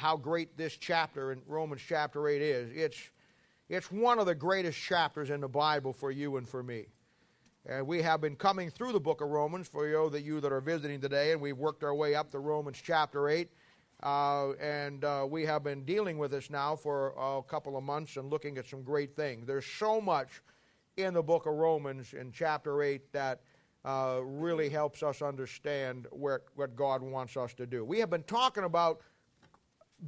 how great this chapter in Romans chapter 8 is. It's, it's one of the greatest chapters in the Bible for you and for me. And we have been coming through the book of Romans for you, that you that are visiting today, and we've worked our way up to Romans chapter 8. Uh, and uh, we have been dealing with this now for a couple of months and looking at some great things. There's so much in the book of Romans in chapter 8 that uh, really helps us understand where, what God wants us to do. We have been talking about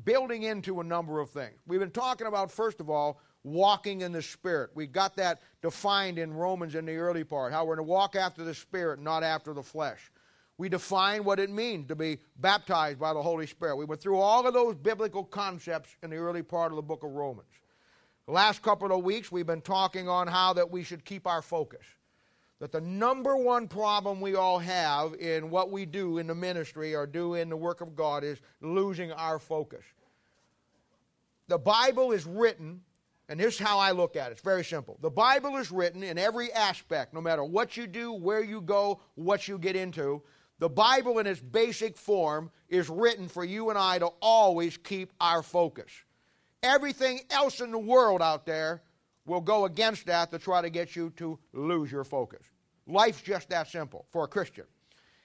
building into a number of things. We've been talking about, first of all, walking in the Spirit. We got that defined in Romans in the early part, how we're to walk after the Spirit, not after the flesh. We define what it means to be baptized by the Holy Spirit. We went through all of those biblical concepts in the early part of the book of Romans. The last couple of weeks, we've been talking on how that we should keep our focus. That the number one problem we all have in what we do in the ministry or do in the work of God is losing our focus. The Bible is written and here's how I look at it. It's very simple. The Bible is written in every aspect, no matter what you do, where you go, what you get into. The Bible, in its basic form, is written for you and I to always keep our focus. Everything else in the world out there will go against that to try to get you to lose your focus. Life's just that simple for a Christian.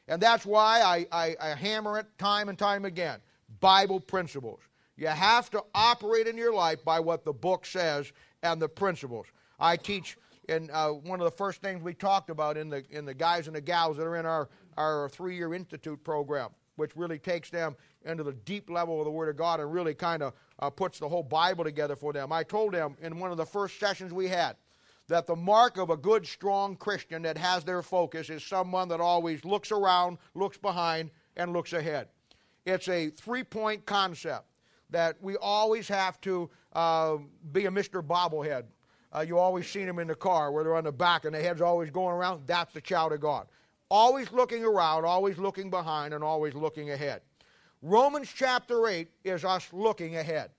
And that's why I, I, I hammer it time and time again Bible principles. You have to operate in your life by what the book says and the principles. I teach, and uh, one of the first things we talked about in the, in the guys and the gals that are in our, our three year institute program, which really takes them into the deep level of the Word of God and really kind of uh, puts the whole Bible together for them. I told them in one of the first sessions we had that the mark of a good, strong Christian that has their focus is someone that always looks around, looks behind, and looks ahead. It's a three point concept that we always have to uh, be a Mr. Bobblehead. Uh, you always seen them in the car where they're on the back and their head's always going around. That's the child of God. Always looking around, always looking behind, and always looking ahead. Romans chapter 8 is us looking ahead.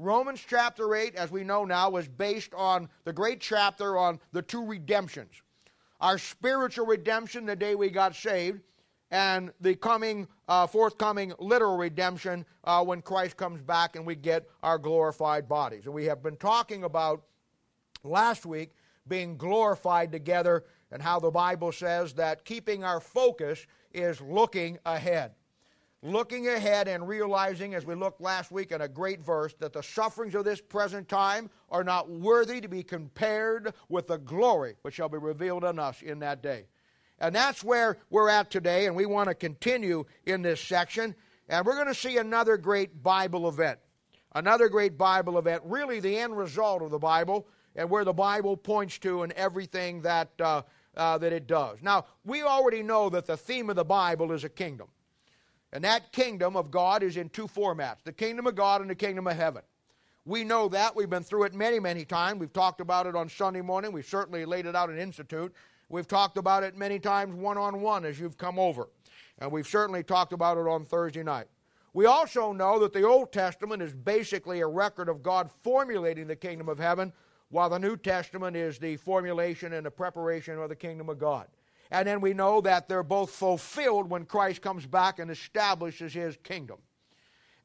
Romans chapter 8, as we know now, was based on the great chapter on the two redemptions our spiritual redemption the day we got saved, and the coming, uh, forthcoming literal redemption uh, when Christ comes back and we get our glorified bodies. And we have been talking about last week being glorified together and how the Bible says that keeping our focus is looking ahead. Looking ahead and realizing, as we looked last week in a great verse, that the sufferings of this present time are not worthy to be compared with the glory which shall be revealed in us in that day. And that's where we're at today, and we want to continue in this section. And we're going to see another great Bible event. Another great Bible event, really the end result of the Bible, and where the Bible points to and everything that, uh, uh, that it does. Now, we already know that the theme of the Bible is a kingdom. And that kingdom of God is in two formats the kingdom of God and the kingdom of heaven. We know that. We've been through it many, many times. We've talked about it on Sunday morning. We've certainly laid it out in Institute. We've talked about it many times one on one as you've come over. And we've certainly talked about it on Thursday night. We also know that the Old Testament is basically a record of God formulating the kingdom of heaven, while the New Testament is the formulation and the preparation of the kingdom of God. And then we know that they're both fulfilled when Christ comes back and establishes his kingdom.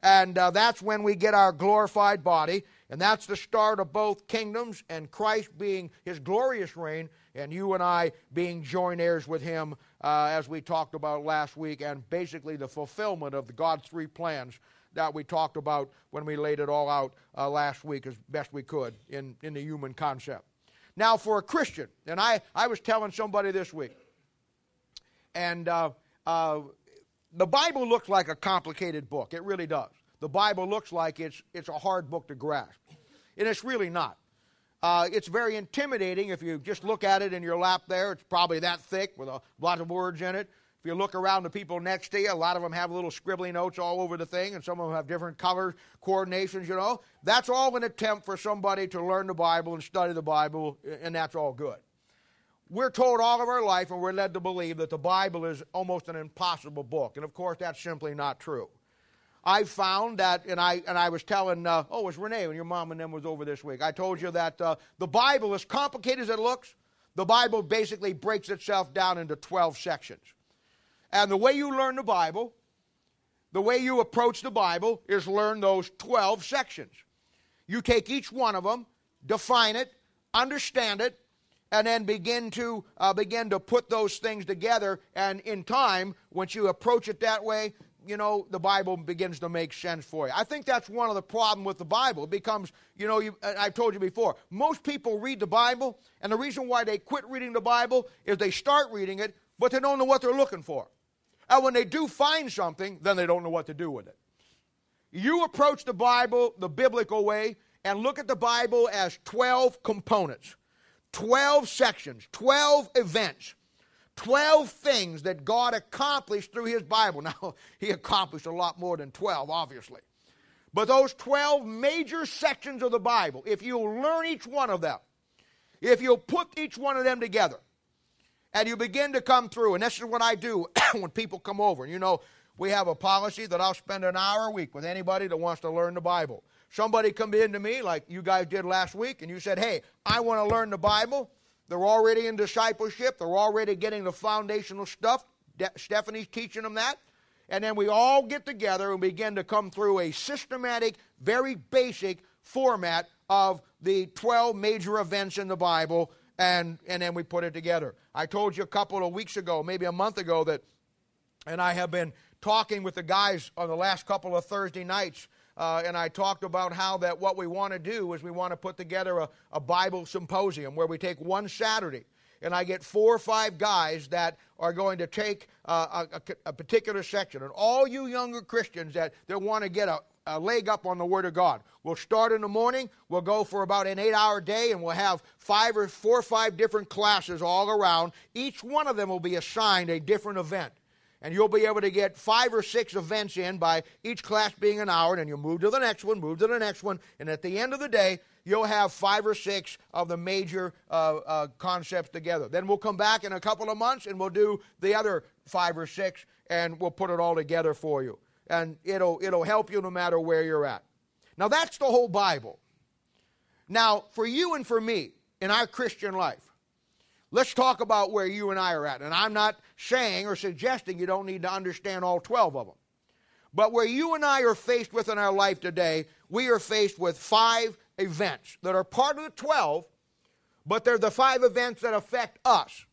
And uh, that's when we get our glorified body. And that's the start of both kingdoms and Christ being his glorious reign and you and I being joint heirs with him, uh, as we talked about last week, and basically the fulfillment of the God's three plans that we talked about when we laid it all out uh, last week as best we could in, in the human concept. Now, for a Christian, and I, I was telling somebody this week, and uh, uh the Bible looks like a complicated book. It really does. The Bible looks like it's, it's a hard book to grasp, and it's really not. Uh, it's very intimidating if you just look at it in your lap there. It's probably that thick with a lot of words in it. If you look around the people next to you, a lot of them have little scribbly notes all over the thing, and some of them have different color coordinations, you know. That's all an attempt for somebody to learn the Bible and study the Bible, and that's all good. We're told all of our life, and we're led to believe that the Bible is almost an impossible book. And of course, that's simply not true. I found that, and I, and I was telling, uh, oh, it was Renee when your mom and them was over this week. I told you that uh, the Bible, as complicated as it looks, the Bible basically breaks itself down into 12 sections. And the way you learn the Bible, the way you approach the Bible is learn those 12 sections. You take each one of them, define it, understand it, and then begin to uh, begin to put those things together. And in time, once you approach it that way, you know the Bible begins to make sense for you. I think that's one of the problem with the Bible. It becomes, you know, you, I've told you before. Most people read the Bible, and the reason why they quit reading the Bible is they start reading it, but they don't know what they're looking for. And when they do find something, then they don't know what to do with it. You approach the Bible the biblical way and look at the Bible as 12 components, 12 sections, 12 events, 12 things that God accomplished through His Bible. Now, He accomplished a lot more than 12, obviously. But those 12 major sections of the Bible, if you'll learn each one of them, if you'll put each one of them together, and you begin to come through, and this is what I do when people come over. You know, we have a policy that I'll spend an hour a week with anybody that wants to learn the Bible. Somebody come in to me like you guys did last week, and you said, Hey, I want to learn the Bible. They're already in discipleship, they're already getting the foundational stuff. De- Stephanie's teaching them that. And then we all get together and begin to come through a systematic, very basic format of the 12 major events in the Bible and, and then we put it together. I told you a couple of weeks ago, maybe a month ago, that, and I have been talking with the guys on the last couple of Thursday nights, uh, and I talked about how that what we want to do is we want to put together a, a Bible symposium where we take one Saturday and I get four or five guys that are going to take uh, a, a, particular section. And all you younger Christians that, that want to get a, a leg up on the Word of God. We'll start in the morning. We'll go for about an eight hour day, and we'll have five or four or five different classes all around. Each one of them will be assigned a different event. And you'll be able to get five or six events in by each class being an hour, and you move to the next one, move to the next one, and at the end of the day, you'll have five or six of the major uh, uh, concepts together. Then we'll come back in a couple of months and we'll do the other five or six, and we'll put it all together for you and it'll, it'll help you no matter where you're at. Now, that's the whole Bible. Now, for you and for me in our Christian life, let's talk about where you and I are at. And I'm not saying or suggesting you don't need to understand all 12 of them. But where you and I are faced with in our life today, we are faced with five events that are part of the 12, but they're the five events that affect us.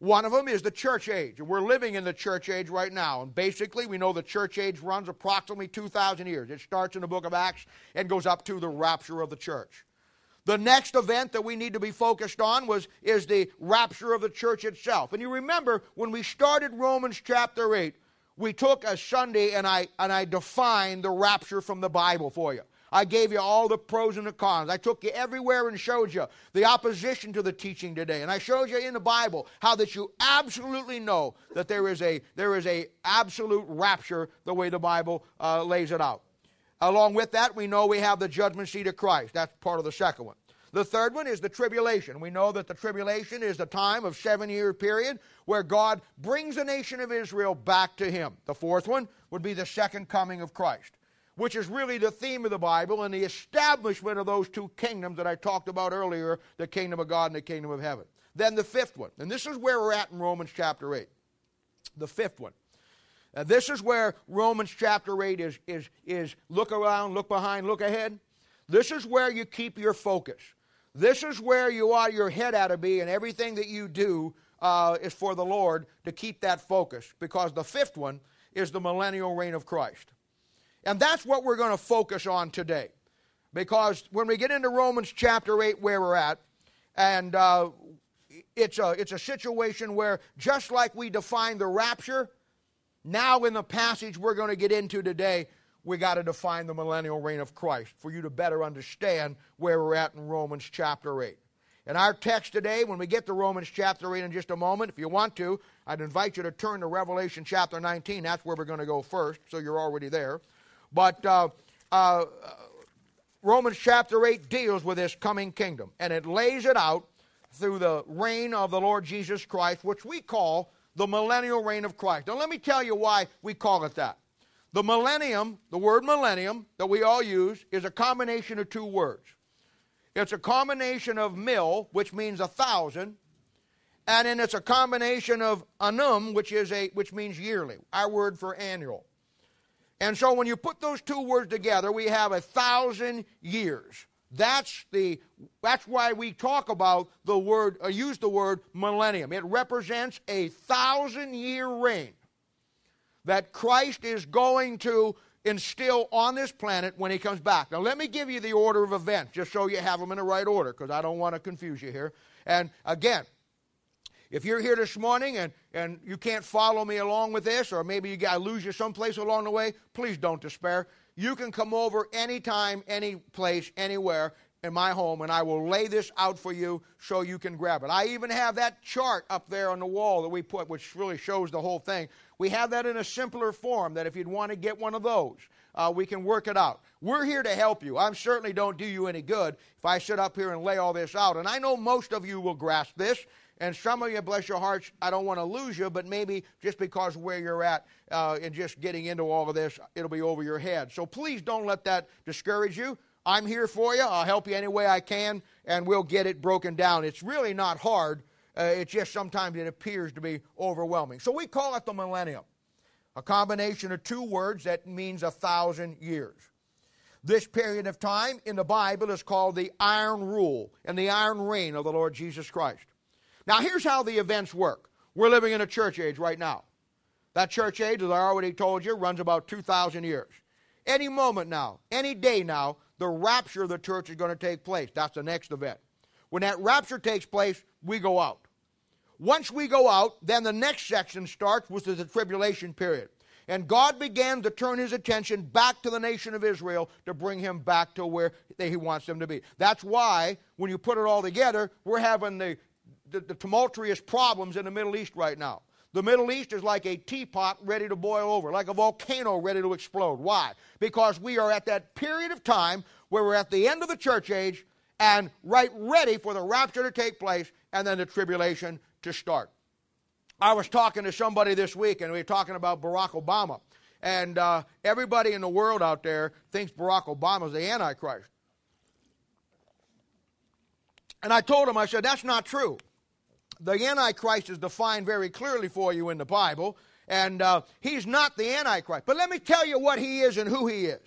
One of them is the church age. We're living in the church age right now. And basically, we know the church age runs approximately 2,000 years. It starts in the book of Acts and goes up to the rapture of the church. The next event that we need to be focused on was is the rapture of the church itself. And you remember when we started Romans chapter 8, we took a Sunday and I and I defined the rapture from the Bible for you. I gave you all the pros and the cons. I took you everywhere and showed you the opposition to the teaching today. And I showed you in the Bible how that you absolutely know that there is a there is a absolute rapture the way the Bible uh, lays it out. Along with that, we know we have the judgment seat of Christ. That's part of the second one. The third one is the tribulation. We know that the tribulation is the time of seven year period where God brings the nation of Israel back to Him. The fourth one would be the second coming of Christ which is really the theme of the Bible and the establishment of those two kingdoms that I talked about earlier the kingdom of God and the kingdom of heaven. Then the fifth one, and this is where we're at in Romans chapter 8. The fifth one. And this is where Romans chapter 8 is, is, is look around, look behind, look ahead. This is where you keep your focus. This is where you ought your head out to be, and everything that you do uh, is for the Lord to keep that focus. Because the fifth one is the millennial reign of Christ. And that's what we're going to focus on today. Because when we get into Romans chapter 8, where we're at, and uh, it's, a, it's a situation where just like we define the rapture, now in the passage we're going to get into today, we got to define the millennial reign of Christ for you to better understand where we're at in Romans chapter 8. In our text today, when we get to Romans chapter 8 in just a moment, if you want to, I'd invite you to turn to Revelation chapter 19. That's where we're going to go first, so you're already there. But uh, uh, Romans chapter 8 deals with this coming kingdom, and it lays it out through the reign of the Lord Jesus Christ, which we call the millennial reign of Christ. Now, let me tell you why we call it that. The millennium, the word millennium that we all use, is a combination of two words. It's a combination of mil, which means a thousand, and then it's a combination of annum, which is a which means yearly. Our word for annual. And so when you put those two words together, we have a thousand years. That's the that's why we talk about the word or use the word millennium. It represents a thousand year reign that Christ is going to instill on this planet when he comes back. Now let me give you the order of events just so you have them in the right order because I don't want to confuse you here. And again, if you're here this morning and, and you can't follow me along with this, or maybe you got lose you someplace along the way, please don't despair. You can come over anytime, any place, anywhere in my home, and I will lay this out for you so you can grab it. I even have that chart up there on the wall that we put, which really shows the whole thing. We have that in a simpler form that if you'd want to get one of those, uh, we can work it out. We're here to help you. I certainly don't do you any good if I sit up here and lay all this out. And I know most of you will grasp this. And some of you, bless your hearts, I don't want to lose you, but maybe just because where you're at uh, and just getting into all of this, it'll be over your head. So please don't let that discourage you. I'm here for you. I'll help you any way I can, and we'll get it broken down. It's really not hard. Uh, it's just sometimes it appears to be overwhelming. So we call it the millennium, a combination of two words that means a thousand years. This period of time in the Bible is called the iron rule and the iron reign of the Lord Jesus Christ. Now, here's how the events work. We're living in a church age right now. That church age, as I already told you, runs about 2,000 years. Any moment now, any day now, the rapture of the church is going to take place. That's the next event. When that rapture takes place, we go out. Once we go out, then the next section starts, which is the tribulation period. And God began to turn his attention back to the nation of Israel to bring him back to where he wants them to be. That's why, when you put it all together, we're having the the, the tumultuous problems in the Middle East right now. The Middle East is like a teapot ready to boil over, like a volcano ready to explode. Why? Because we are at that period of time where we're at the end of the church age and right ready for the rapture to take place and then the tribulation to start. I was talking to somebody this week and we were talking about Barack Obama. And uh, everybody in the world out there thinks Barack Obama is the Antichrist. And I told him, I said, that's not true the Antichrist is defined very clearly for you in the Bible, and uh, he's not the Antichrist. But let me tell you what he is and who he is.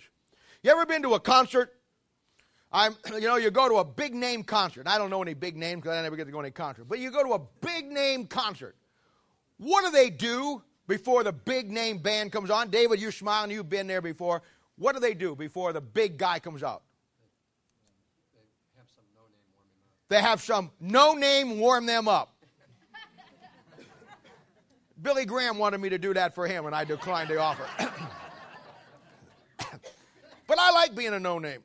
You ever been to a concert? I'm, you know, you go to a big name concert. I don't know any big names because I never get to go to any concert. But you go to a big name concert. What do they do before the big name band comes on? David, you're smiling. You've been there before. What do they do before the big guy comes out? They have some no name warm them up. Billy Graham wanted me to do that for him, and I declined the offer. but I like being a no name.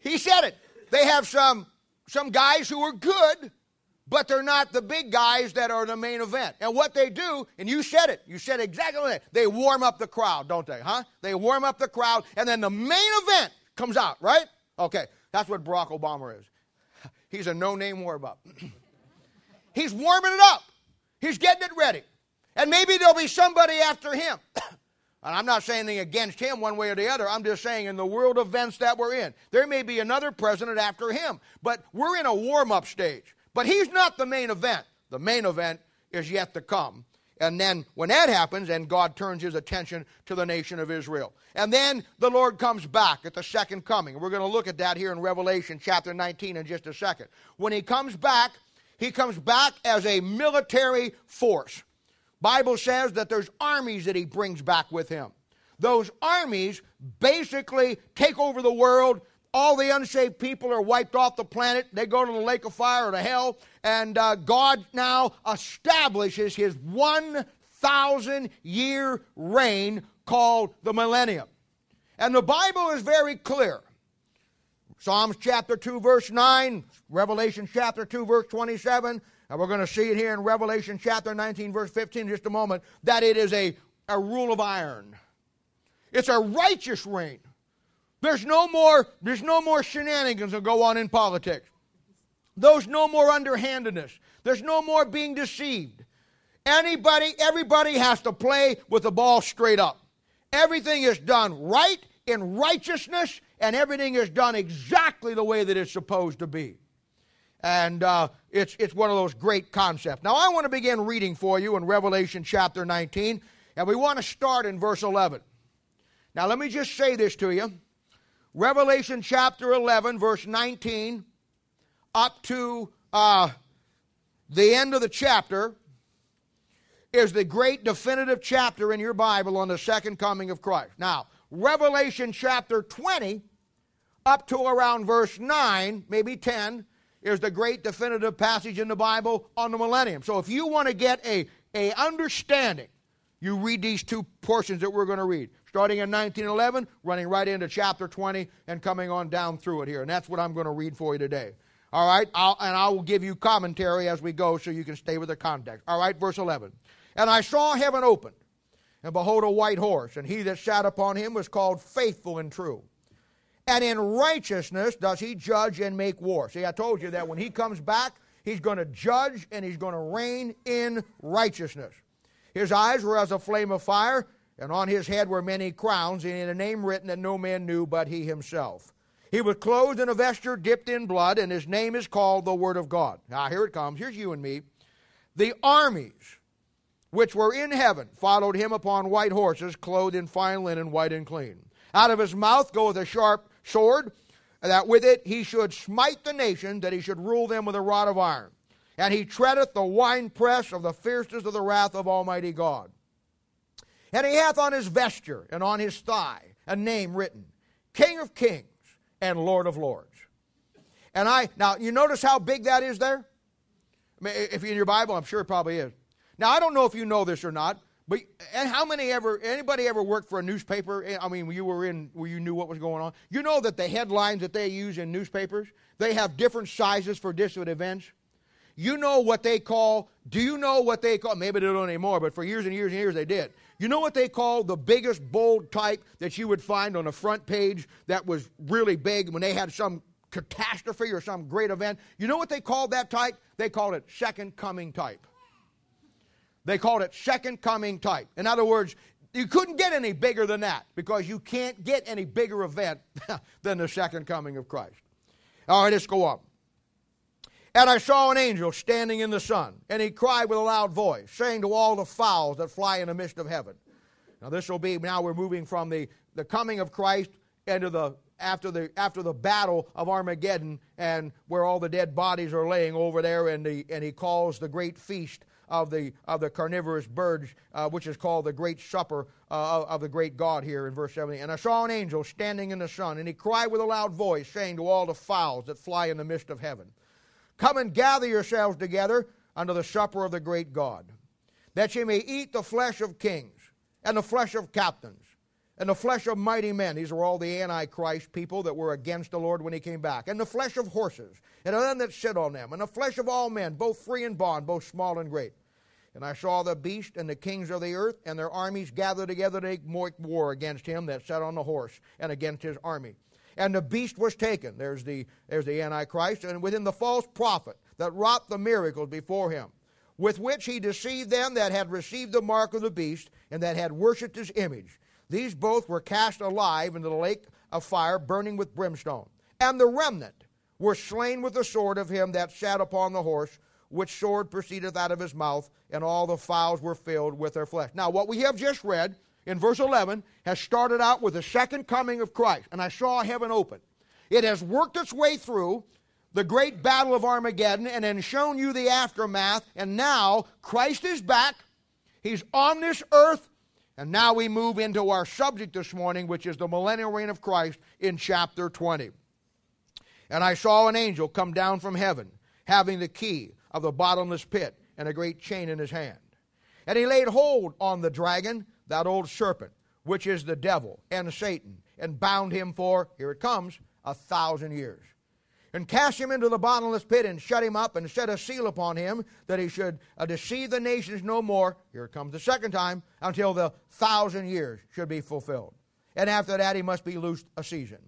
He said it. They have some, some guys who are good, but they're not the big guys that are the main event. And what they do, and you said it, you said exactly what they, they warm up the crowd, don't they, huh? They warm up the crowd, and then the main event comes out, right? Okay, that's what Barack Obama is. He's a no name warm up. He's warming it up. He's getting it ready. And maybe there'll be somebody after him. and I'm not saying anything against him one way or the other. I'm just saying in the world events that we're in, there may be another president after him. But we're in a warm up stage. But he's not the main event. The main event is yet to come. And then when that happens, and God turns his attention to the nation of Israel. And then the Lord comes back at the second coming. We're going to look at that here in Revelation chapter 19 in just a second. When he comes back, he comes back as a military force. Bible says that there's armies that he brings back with him. Those armies basically take over the world. All the unsaved people are wiped off the planet. They go to the lake of fire or to hell. And uh, God now establishes his 1,000 year reign called the millennium. And the Bible is very clear. Psalms chapter 2, verse 9, Revelation chapter 2, verse 27, and we're going to see it here in Revelation chapter 19, verse 15 in just a moment, that it is a, a rule of iron. It's a righteous reign. There's no more, there's no more shenanigans that go on in politics. There's no more underhandedness. There's no more being deceived. Anybody, everybody has to play with the ball straight up. Everything is done right in righteousness and everything is done exactly the way that it's supposed to be. And uh, it's, it's one of those great concepts. Now, I want to begin reading for you in Revelation chapter 19. And we want to start in verse 11. Now, let me just say this to you Revelation chapter 11, verse 19, up to uh, the end of the chapter, is the great definitive chapter in your Bible on the second coming of Christ. Now, Revelation chapter 20, up to around verse 9, maybe 10, is the great definitive passage in the Bible on the millennium. So if you want to get a, a understanding, you read these two portions that we're going to read, starting in 1911, running right into chapter 20, and coming on down through it here. And that's what I'm going to read for you today. All right? I'll, and I will give you commentary as we go so you can stay with the context. All right, verse 11. And I saw heaven opened, and behold, a white horse, and he that sat upon him was called Faithful and True. And in righteousness does he judge and make war. See, I told you that when he comes back, he's going to judge and he's going to reign in righteousness. His eyes were as a flame of fire, and on his head were many crowns, and in a name written that no man knew but he himself. He was clothed in a vesture dipped in blood, and his name is called the Word of God. Now, here it comes. Here's you and me. The armies which were in heaven followed him upon white horses, clothed in fine linen, white and clean. Out of his mouth goeth a sharp sword, that with it he should smite the nation, that he should rule them with a rod of iron. And he treadeth the winepress of the fierceness of the wrath of Almighty God. And he hath on his vesture and on his thigh a name written King of Kings and Lord of Lords. And I, now you notice how big that is there? If you're in your Bible, I'm sure it probably is. Now, I don't know if you know this or not, but how many ever, anybody ever worked for a newspaper? I mean, you were in where you knew what was going on. You know that the headlines that they use in newspapers, they have different sizes for different events. You know what they call, do you know what they call, maybe they don't anymore, but for years and years and years they did. You know what they call the biggest bold type that you would find on a front page that was really big when they had some catastrophe or some great event? You know what they called that type? They called it second coming type. They called it second coming type. In other words, you couldn't get any bigger than that because you can't get any bigger event than the second coming of Christ. All right, let's go on. And I saw an angel standing in the sun, and he cried with a loud voice, saying to all the fowls that fly in the midst of heaven. Now this will be now we're moving from the, the coming of Christ into the after the after the battle of Armageddon and where all the dead bodies are laying over there and the and he calls the great feast of the, of the carnivorous birds, uh, which is called the great supper uh, of the great God here in verse 17. And I saw an angel standing in the sun, and he cried with a loud voice, saying to all the fowls that fly in the midst of heaven, Come and gather yourselves together unto the supper of the great God, that ye may eat the flesh of kings, and the flesh of captains, and the flesh of mighty men. These are all the Antichrist people that were against the Lord when he came back. And the flesh of horses, and of them that sit on them, and the flesh of all men, both free and bond, both small and great. And I saw the beast and the kings of the earth and their armies gathered together to make war against him that sat on the horse and against his army. And the beast was taken. There's the, there's the Antichrist. And within the false prophet that wrought the miracles before him, with which he deceived them that had received the mark of the beast and that had worshipped his image. These both were cast alive into the lake of fire, burning with brimstone. And the remnant were slain with the sword of him that sat upon the horse which sword proceedeth out of his mouth, and all the fowls were filled with their flesh. Now, what we have just read in verse 11 has started out with the second coming of Christ, and I saw heaven open. It has worked its way through the great battle of Armageddon and then shown you the aftermath, and now Christ is back. He's on this earth, and now we move into our subject this morning, which is the millennial reign of Christ in chapter 20. And I saw an angel come down from heaven, having the key of the bottomless pit and a great chain in his hand. And he laid hold on the dragon, that old serpent, which is the devil and Satan, and bound him for, here it comes, a thousand years. And cast him into the bottomless pit and shut him up and set a seal upon him that he should uh, deceive the nations no more, here comes the second time, until the thousand years should be fulfilled. And after that he must be loosed a season.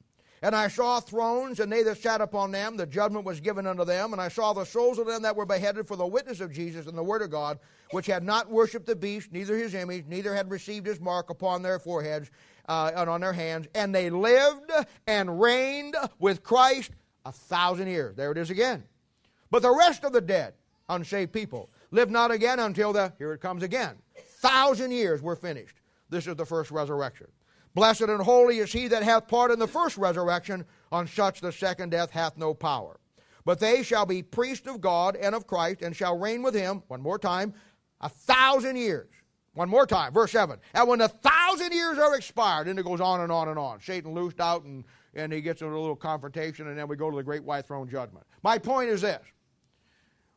And I saw thrones, and they that sat upon them, the judgment was given unto them. And I saw the souls of them that were beheaded for the witness of Jesus and the word of God, which had not worshipped the beast, neither his image, neither had received his mark upon their foreheads uh, and on their hands. And they lived and reigned with Christ a thousand years. There it is again. But the rest of the dead, unsaved people, live not again until the, here it comes again, thousand years were finished. This is the first resurrection. Blessed and holy is he that hath part in the first resurrection, on such the second death hath no power. But they shall be priests of God and of Christ, and shall reign with him, one more time, a thousand years. One more time, verse 7. And when a thousand years are expired, and it goes on and on and on. Satan loosed out and, and he gets into a little confrontation, and then we go to the great white throne judgment. My point is this.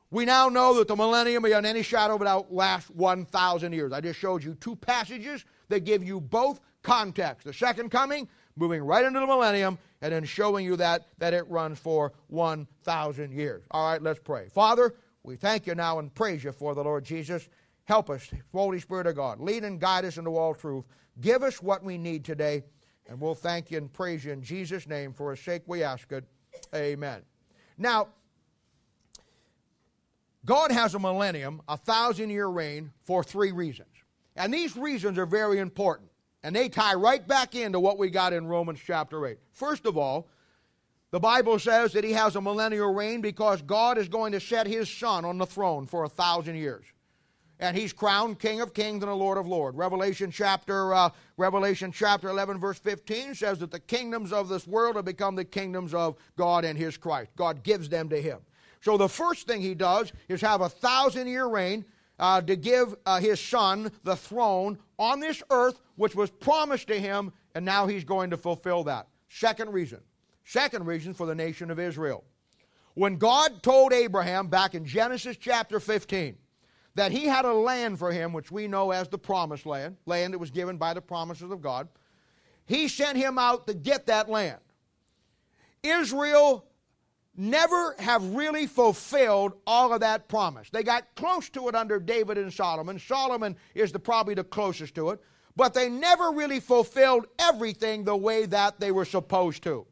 We now know that the millennium beyond any shadow of doubt lasts 1,000 years. I just showed you two passages that give you both context. The second coming, moving right into the millennium, and then showing you that, that it runs for 1,000 years. All right, let's pray. Father, we thank you now and praise you for the Lord Jesus. Help us, Holy Spirit of God. Lead and guide us into all truth. Give us what we need today, and we'll thank you and praise you in Jesus' name. For his sake we ask it. Amen. Now, God has a millennium, a thousand year reign, for three reasons. And these reasons are very important. And they tie right back into what we got in Romans chapter 8. First of all, the Bible says that he has a millennial reign because God is going to set his son on the throne for a thousand years. And he's crowned King of Kings and the Lord of Lords. Revelation chapter, uh, Revelation chapter 11, verse 15 says that the kingdoms of this world have become the kingdoms of God and his Christ. God gives them to him. So the first thing he does is have a thousand year reign uh, to give uh, his son the throne on this earth, which was promised to him, and now he's going to fulfill that. Second reason. Second reason for the nation of Israel. When God told Abraham back in Genesis chapter 15 that he had a land for him, which we know as the promised land, land that was given by the promises of God, he sent him out to get that land. Israel never have really fulfilled all of that promise. They got close to it under David and Solomon. Solomon is the, probably the closest to it, but they never really fulfilled everything the way that they were supposed to.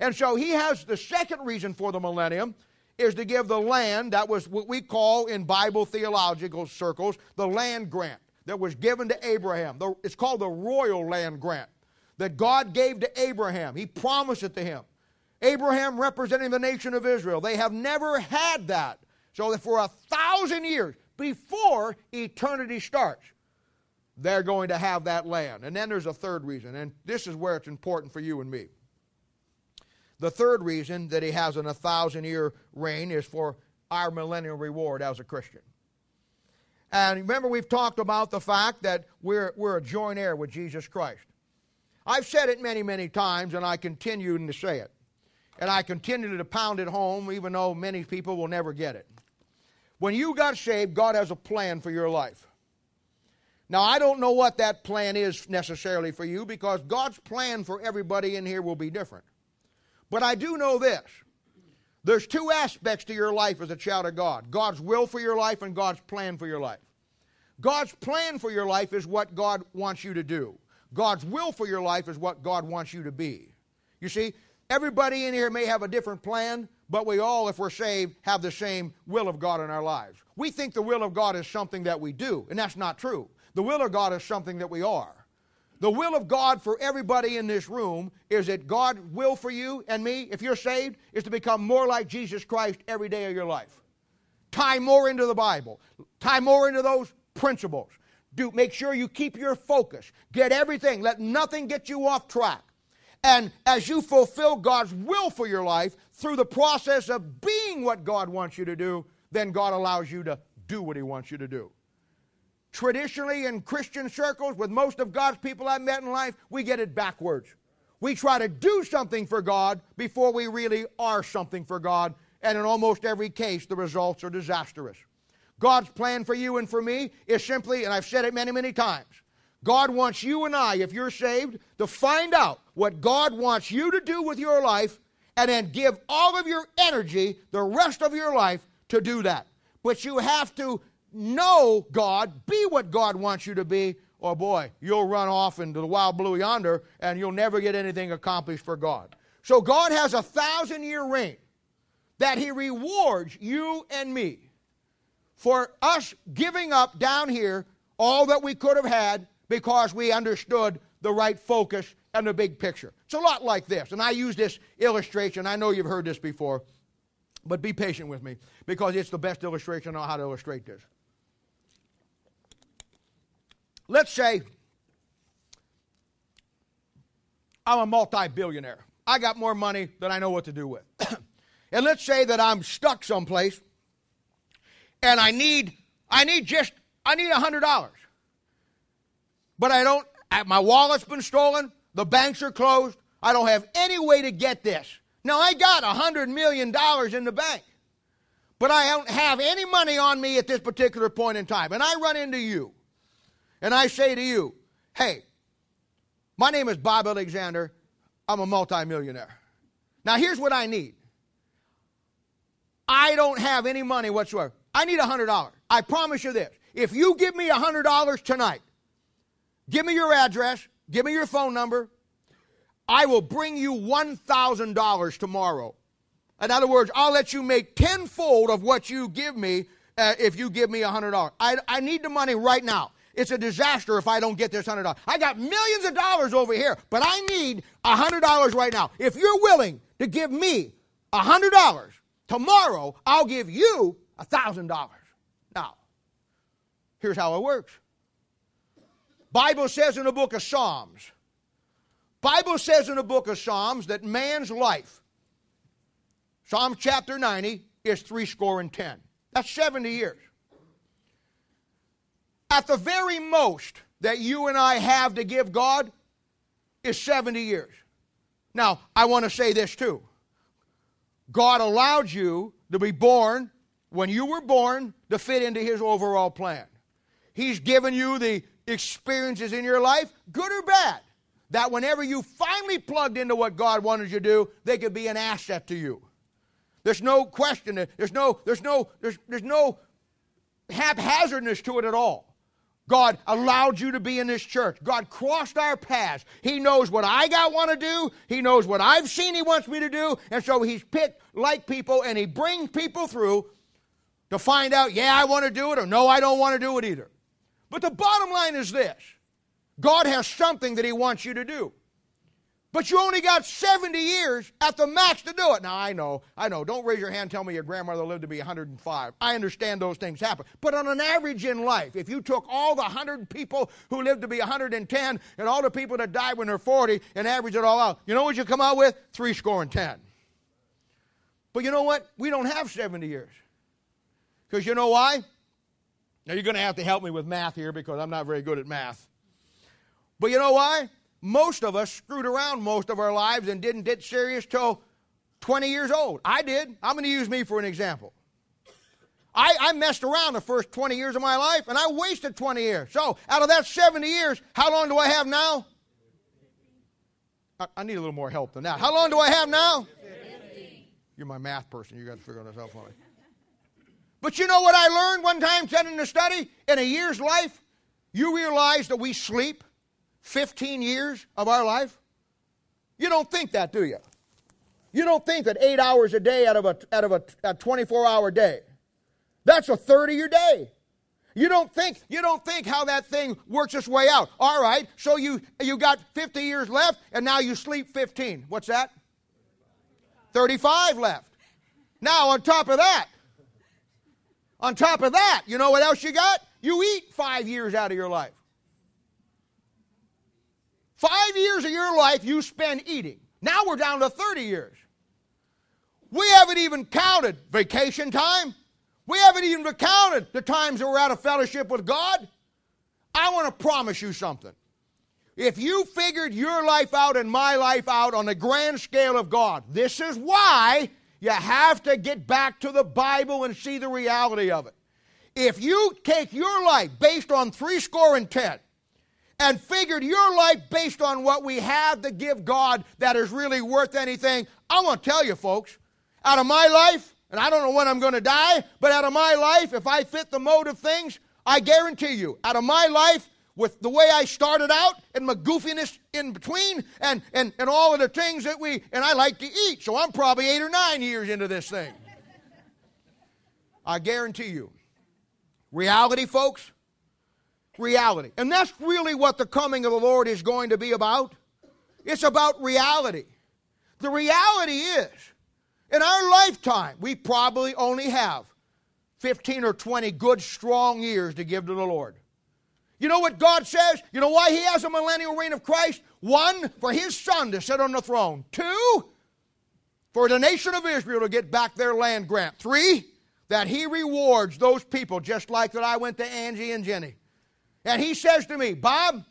And so he has the second reason for the millennium is to give the land that was what we call in Bible theological circles the land grant that was given to Abraham. It's called the royal land grant that God gave to Abraham. He promised it to him. Abraham representing the nation of Israel. They have never had that. So that for a thousand years before eternity starts, they're going to have that land. And then there's a third reason, and this is where it's important for you and me. The third reason that he has an a thousand year reign is for our millennial reward as a Christian. And remember, we've talked about the fact that we're, we're a joint heir with Jesus Christ. I've said it many, many times, and I continue to say it. And I continue to pound it home, even though many people will never get it. When you got saved, God has a plan for your life. Now, I don't know what that plan is necessarily for you because God's plan for everybody in here will be different. But I do know this there's two aspects to your life as a child of God God's will for your life and God's plan for your life. God's plan for your life is what God wants you to do, God's will for your life is what God wants you to be. You see, Everybody in here may have a different plan, but we all, if we're saved, have the same will of God in our lives. We think the will of God is something that we do, and that's not true. The will of God is something that we are. The will of God for everybody in this room is that God will for you and me, if you're saved, is to become more like Jesus Christ every day of your life. Tie more into the Bible. Tie more into those principles. Do make sure you keep your focus. Get everything. Let nothing get you off track. And as you fulfill God's will for your life through the process of being what God wants you to do, then God allows you to do what He wants you to do. Traditionally, in Christian circles, with most of God's people I've met in life, we get it backwards. We try to do something for God before we really are something for God, and in almost every case, the results are disastrous. God's plan for you and for me is simply, and I've said it many, many times, God wants you and I, if you're saved, to find out what God wants you to do with your life and then give all of your energy the rest of your life to do that. But you have to know God, be what God wants you to be, or boy, you'll run off into the wild blue yonder and you'll never get anything accomplished for God. So God has a thousand year reign that He rewards you and me for us giving up down here all that we could have had because we understood the right focus and the big picture. It's a lot like this. And I use this illustration. I know you've heard this before, but be patient with me because it's the best illustration on how to illustrate this. Let's say I'm a multi billionaire. I got more money than I know what to do with. and let's say that I'm stuck someplace and I need I need just I need a hundred dollars. But I don't my wallet's been stolen, the banks are closed, I don't have any way to get this. Now I got a hundred million dollars in the bank. But I don't have any money on me at this particular point in time. And I run into you. And I say to you, hey, my name is Bob Alexander. I'm a multimillionaire. Now, here's what I need I don't have any money whatsoever. I need $100. I promise you this. If you give me $100 tonight, give me your address, give me your phone number, I will bring you $1,000 tomorrow. In other words, I'll let you make tenfold of what you give me uh, if you give me $100. I, I need the money right now. It's a disaster if I don't get this $100. I got millions of dollars over here, but I need $100 right now. If you're willing to give me $100, tomorrow I'll give you $1,000. Now, here's how it works. Bible says in the book of Psalms, Bible says in the book of Psalms that man's life, Psalm chapter 90, is three score and ten. That's 70 years at the very most that you and I have to give God is 70 years. Now, I want to say this too. God allowed you to be born when you were born to fit into His overall plan. He's given you the experiences in your life, good or bad, that whenever you finally plugged into what God wanted you to do, they could be an asset to you. There's no question. There's no, there's no, there's, there's no haphazardness to it at all. God allowed you to be in this church. God crossed our paths. He knows what I got want to do. He knows what I've seen He wants me to do. And so He's picked like people and He brings people through to find out, yeah, I want to do it, or no, I don't want to do it either. But the bottom line is this God has something that He wants you to do. But you only got 70 years at the max to do it. Now, I know, I know. Don't raise your hand tell me your grandmother lived to be 105. I understand those things happen. But on an average in life, if you took all the 100 people who lived to be 110 and all the people that died when they're 40 and average it all out, you know what you come out with? Three score and 10. But you know what? We don't have 70 years. Because you know why? Now, you're going to have to help me with math here because I'm not very good at math. But you know why? Most of us screwed around most of our lives and didn't get serious till 20 years old. I did. I'm going to use me for an example. I, I, messed around the first 20 years of my life and I wasted 20 years. So, out of that 70 years, how long do I have now? I, I need a little more help than that. How long do I have now? 15. You're my math person. You got to figure this out for me. But you know what I learned one time sitting in the study? In a year's life, you realize that we sleep 15 years of our life? You don't think that, do you? You don't think that eight hours a day out of a, out of a, a 24 hour day, that's a third of your day. You don't think you don't think how that thing works its way out. All right, so you you got 50 years left and now you sleep 15. What's that? 35 left. Now on top of that, on top of that, you know what else you got? You eat 5 years out of your life. Five years of your life you spend eating. Now we're down to 30 years. We haven't even counted vacation time. We haven't even counted the times that we're out of fellowship with God. I want to promise you something. If you figured your life out and my life out on the grand scale of God, this is why you have to get back to the Bible and see the reality of it. If you take your life based on three score and ten, and figured your life based on what we have to give God that is really worth anything, I want to tell you, folks, out of my life, and I don't know when I'm going to die, but out of my life, if I fit the mode of things, I guarantee you, out of my life, with the way I started out and my goofiness in between and, and, and all of the things that we, and I like to eat, so I'm probably eight or nine years into this thing. I guarantee you. Reality, folks, reality. And that's really what the coming of the Lord is going to be about. It's about reality. The reality is, in our lifetime, we probably only have 15 or 20 good, strong years to give to the Lord. You know what God says? You know why He has a millennial reign of Christ? One, for His Son to sit on the throne. Two, for the nation of Israel to get back their land grant. Three, that He rewards those people just like that I went to Angie and Jenny. And He says to me, Bob,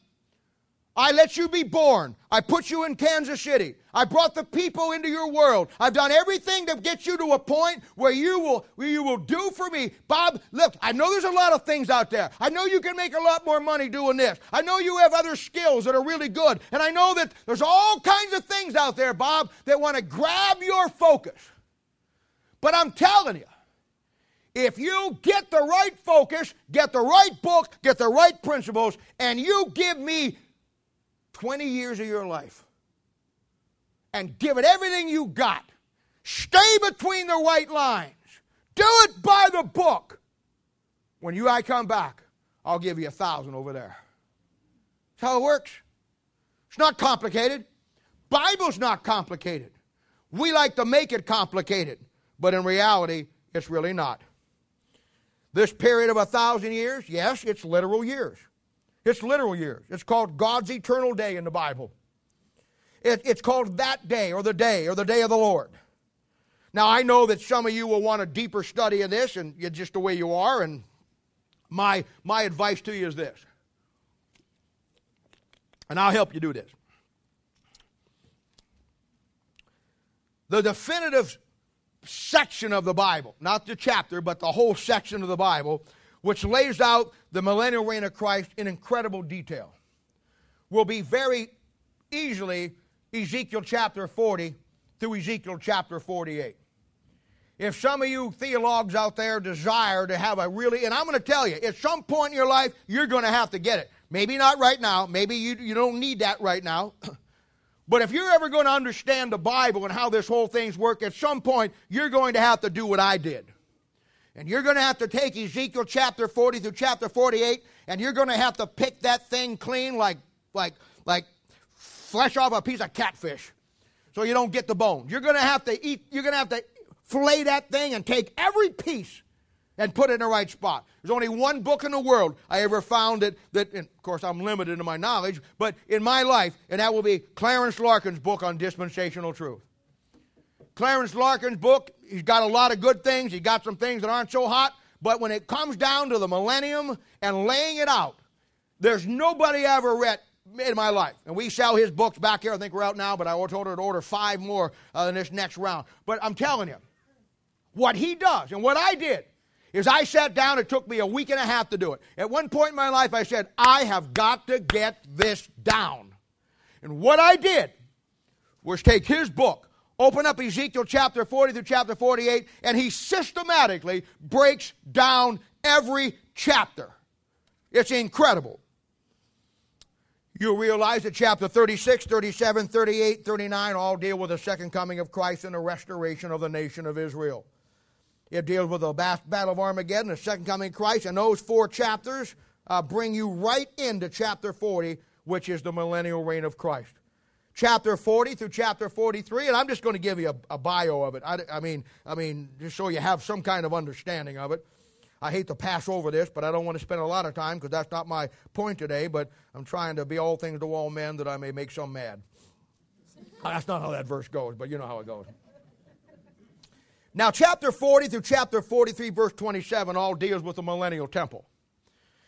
I let you be born. I put you in Kansas City. I brought the people into your world. I've done everything to get you to a point where you will where you will do for me. Bob, look, I know there's a lot of things out there. I know you can make a lot more money doing this. I know you have other skills that are really good. And I know that there's all kinds of things out there, Bob, that want to grab your focus. But I'm telling you, if you get the right focus, get the right book, get the right principles, and you give me 20 years of your life and give it everything you got. Stay between the white lines. Do it by the book. When you I come back, I'll give you a thousand over there. That's how it works. It's not complicated. Bible's not complicated. We like to make it complicated, but in reality, it's really not. This period of a thousand years, yes, it's literal years. It's literal years. It's called God's eternal day in the Bible. It, it's called that day or the day or the day of the Lord. Now, I know that some of you will want a deeper study of this, and you're just the way you are. And my, my advice to you is this, and I'll help you do this. The definitive section of the Bible, not the chapter, but the whole section of the Bible, which lays out the millennial reign of Christ in incredible detail, will be very easily Ezekiel chapter 40 through Ezekiel chapter 48. If some of you theologues out there desire to have a really, and I'm going to tell you, at some point in your life, you're going to have to get it. Maybe not right now. Maybe you, you don't need that right now. but if you're ever going to understand the Bible and how this whole thing's work, at some point, you're going to have to do what I did. And you're going to have to take Ezekiel chapter 40 through chapter 48, and you're going to have to pick that thing clean like, like, like flesh off a piece of catfish so you don't get the bone. You're going to have to eat, you're going to have to fillet that thing and take every piece and put it in the right spot. There's only one book in the world I ever found that, that of course, I'm limited in my knowledge, but in my life, and that will be Clarence Larkin's book on dispensational truth. Clarence Larkin's book, he's got a lot of good things. he's got some things that aren't so hot. But when it comes down to the millennium and laying it out, there's nobody I ever read in my life. And we sell his books back here. I think we're out now, but I told her to order five more uh, in this next round. But I'm telling you, what he does and what I did is I sat down. It took me a week and a half to do it. At one point in my life, I said, I have got to get this down. And what I did was take his book, Open up Ezekiel chapter 40 through chapter 48, and he systematically breaks down every chapter. It's incredible. You'll realize that chapter 36, 37, 38, 39 all deal with the second coming of Christ and the restoration of the nation of Israel. It deals with the battle of Armageddon, the second coming of Christ, and those four chapters uh, bring you right into chapter 40, which is the millennial reign of Christ. Chapter 40 through chapter 43 and i'm just going to give you a, a bio of it. I, I, mean i mean just so you have some kind of understanding of it. I hate to pass over this but i don't want to spend a lot of time because that's not my point today but i'm trying to be all things to all men that i may make some mad. That's not how that verse goes but you know how it goes now chapter 40 through chapter 43 verse 27 all deals with the millennial temple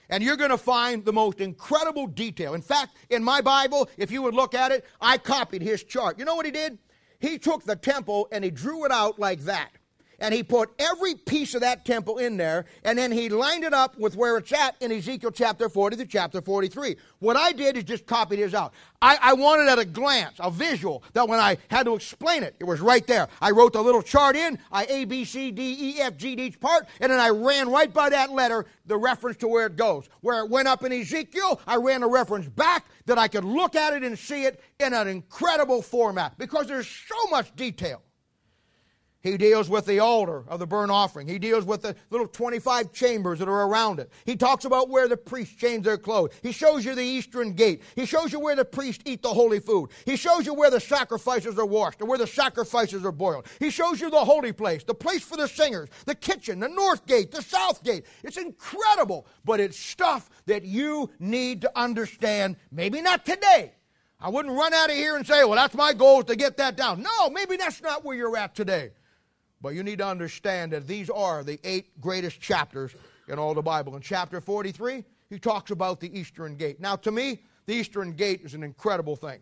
and you're going to find the most incredible detail. In fact, in my Bible, if you would look at it, I copied his chart. You know what he did? He took the temple and he drew it out like that and he put every piece of that temple in there, and then he lined it up with where it's at in Ezekiel chapter 40 to chapter 43. What I did is just copied his out. I, I wanted at a glance, a visual, that when I had to explain it, it was right there. I wrote the little chart in, I A, B, C, D, E, F, G each part, and then I ran right by that letter the reference to where it goes. Where it went up in Ezekiel, I ran a reference back that I could look at it and see it in an incredible format because there's so much detail. He deals with the altar of the burnt offering. He deals with the little 25 chambers that are around it. He talks about where the priests change their clothes. He shows you the eastern gate. He shows you where the priests eat the holy food. He shows you where the sacrifices are washed and where the sacrifices are boiled. He shows you the holy place, the place for the singers, the kitchen, the north gate, the south gate. It's incredible, but it's stuff that you need to understand. Maybe not today. I wouldn't run out of here and say, well, that's my goal is to get that down. No, maybe that's not where you're at today. But you need to understand that these are the eight greatest chapters in all the Bible. In chapter 43, he talks about the Eastern Gate. Now, to me, the Eastern Gate is an incredible thing.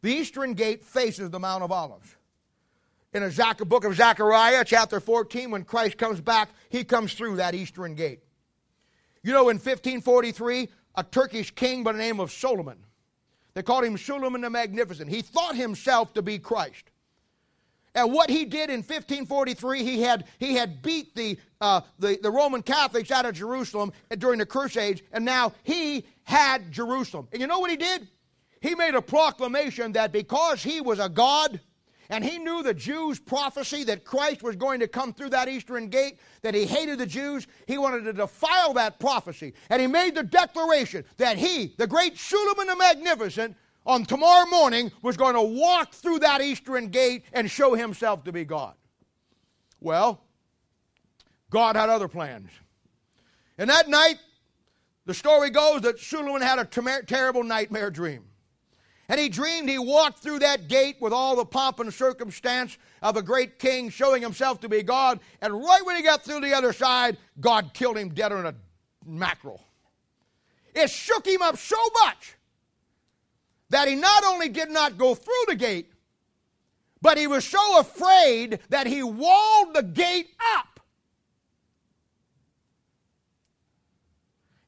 The Eastern Gate faces the Mount of Olives. In the book of Zechariah, chapter 14, when Christ comes back, he comes through that Eastern Gate. You know, in 1543, a Turkish king by the name of Solomon, they called him Suleiman the Magnificent, he thought himself to be Christ. And what he did in 1543, he had, he had beat the, uh, the, the Roman Catholics out of Jerusalem during the Crusades, and now he had Jerusalem. And you know what he did? He made a proclamation that because he was a God, and he knew the Jews' prophecy that Christ was going to come through that eastern gate, that he hated the Jews. He wanted to defile that prophecy. And he made the declaration that he, the great Suleiman the Magnificent, on tomorrow morning was going to walk through that eastern gate and show himself to be God. Well, God had other plans. And that night, the story goes that Suleiman had a ter- terrible nightmare dream. And he dreamed he walked through that gate with all the pomp and circumstance of a great king showing himself to be God. And right when he got through the other side, God killed him dead on a mackerel. It shook him up so much that he not only did not go through the gate, but he was so afraid that he walled the gate up.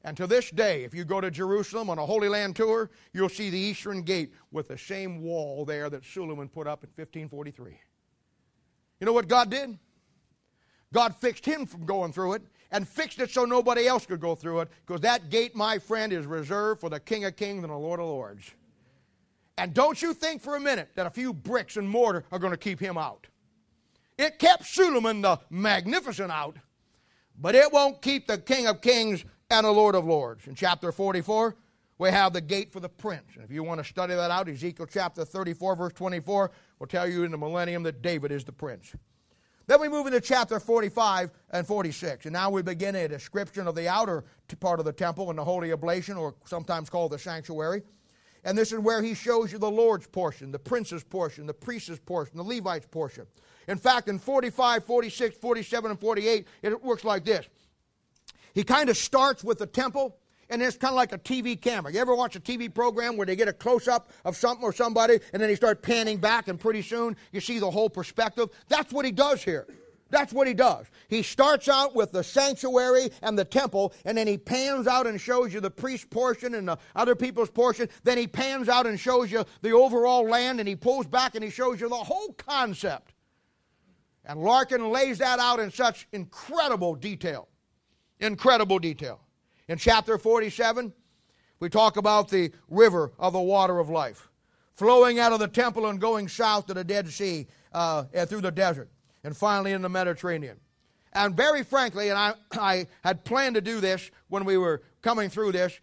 And to this day, if you go to Jerusalem on a Holy Land tour, you'll see the Eastern Gate with the same wall there that Suleiman put up in 1543. You know what God did? God fixed him from going through it and fixed it so nobody else could go through it because that gate, my friend, is reserved for the King of Kings and the Lord of Lords. And don't you think for a minute that a few bricks and mortar are going to keep him out. It kept Suleiman the Magnificent out, but it won't keep the King of Kings and the Lord of Lords. In chapter 44, we have the gate for the prince. And if you want to study that out, Ezekiel chapter 34, verse 24 will tell you in the millennium that David is the prince. Then we move into chapter 45 and 46. And now we begin a description of the outer part of the temple and the holy oblation, or sometimes called the sanctuary. And this is where he shows you the Lord's portion, the prince's portion, the priest's portion, the Levite's portion. In fact, in 45, 46, 47, and 48, it works like this. He kind of starts with the temple, and it's kind of like a TV camera. You ever watch a TV program where they get a close up of something or somebody, and then they start panning back, and pretty soon you see the whole perspective? That's what he does here. That's what he does. He starts out with the sanctuary and the temple, and then he pans out and shows you the priest portion and the other people's portion. Then he pans out and shows you the overall land, and he pulls back and he shows you the whole concept. And Larkin lays that out in such incredible detail. Incredible detail. In chapter 47, we talk about the river of the water of life flowing out of the temple and going south to the Dead Sea uh, through the desert and finally in the Mediterranean. And very frankly, and I, I had planned to do this when we were coming through this,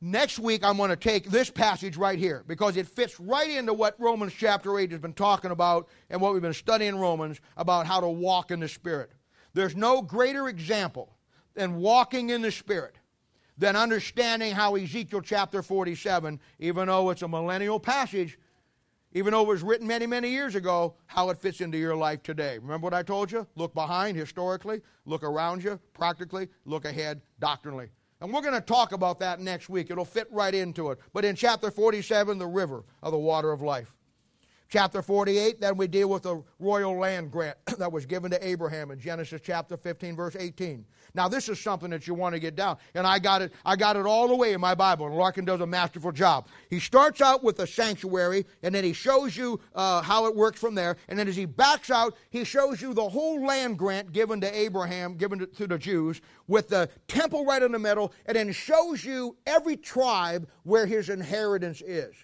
next week I'm going to take this passage right here because it fits right into what Romans chapter 8 has been talking about and what we've been studying Romans about how to walk in the Spirit. There's no greater example than walking in the Spirit than understanding how Ezekiel chapter 47, even though it's a millennial passage, even though it was written many, many years ago, how it fits into your life today. Remember what I told you? Look behind historically, look around you practically, look ahead doctrinally. And we're going to talk about that next week. It'll fit right into it. But in chapter 47, the river of the water of life. Chapter 48, then we deal with the royal land grant that was given to Abraham in Genesis chapter 15, verse 18. Now, this is something that you want to get down. And I got it, I got it all the way in my Bible, and Larkin does a masterful job. He starts out with the sanctuary, and then he shows you uh, how it works from there. And then as he backs out, he shows you the whole land grant given to Abraham, given to, to the Jews, with the temple right in the middle, and then shows you every tribe where his inheritance is.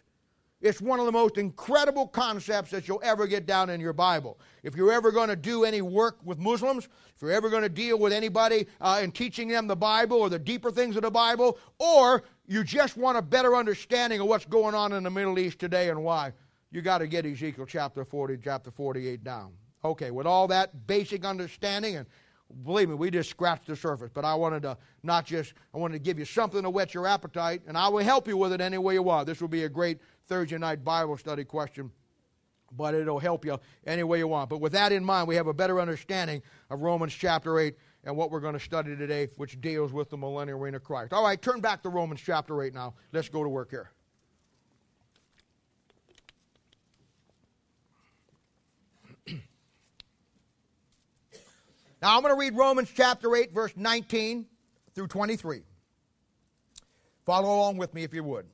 It's one of the most incredible concepts that you'll ever get down in your Bible. If you're ever going to do any work with Muslims, if you're ever going to deal with anybody uh, in teaching them the Bible or the deeper things of the Bible, or you just want a better understanding of what's going on in the Middle East today and why, you got to get Ezekiel chapter 40, chapter 48 down. Okay, with all that basic understanding, and believe me, we just scratched the surface, but I wanted to not just, I wanted to give you something to whet your appetite, and I will help you with it any way you want. This will be a great Thursday night Bible study question, but it'll help you any way you want. But with that in mind, we have a better understanding of Romans chapter 8 and what we're going to study today, which deals with the millennial reign of Christ. All right, turn back to Romans chapter 8 now. Let's go to work here. Now I'm going to read Romans chapter 8, verse 19 through 23. Follow along with me if you would.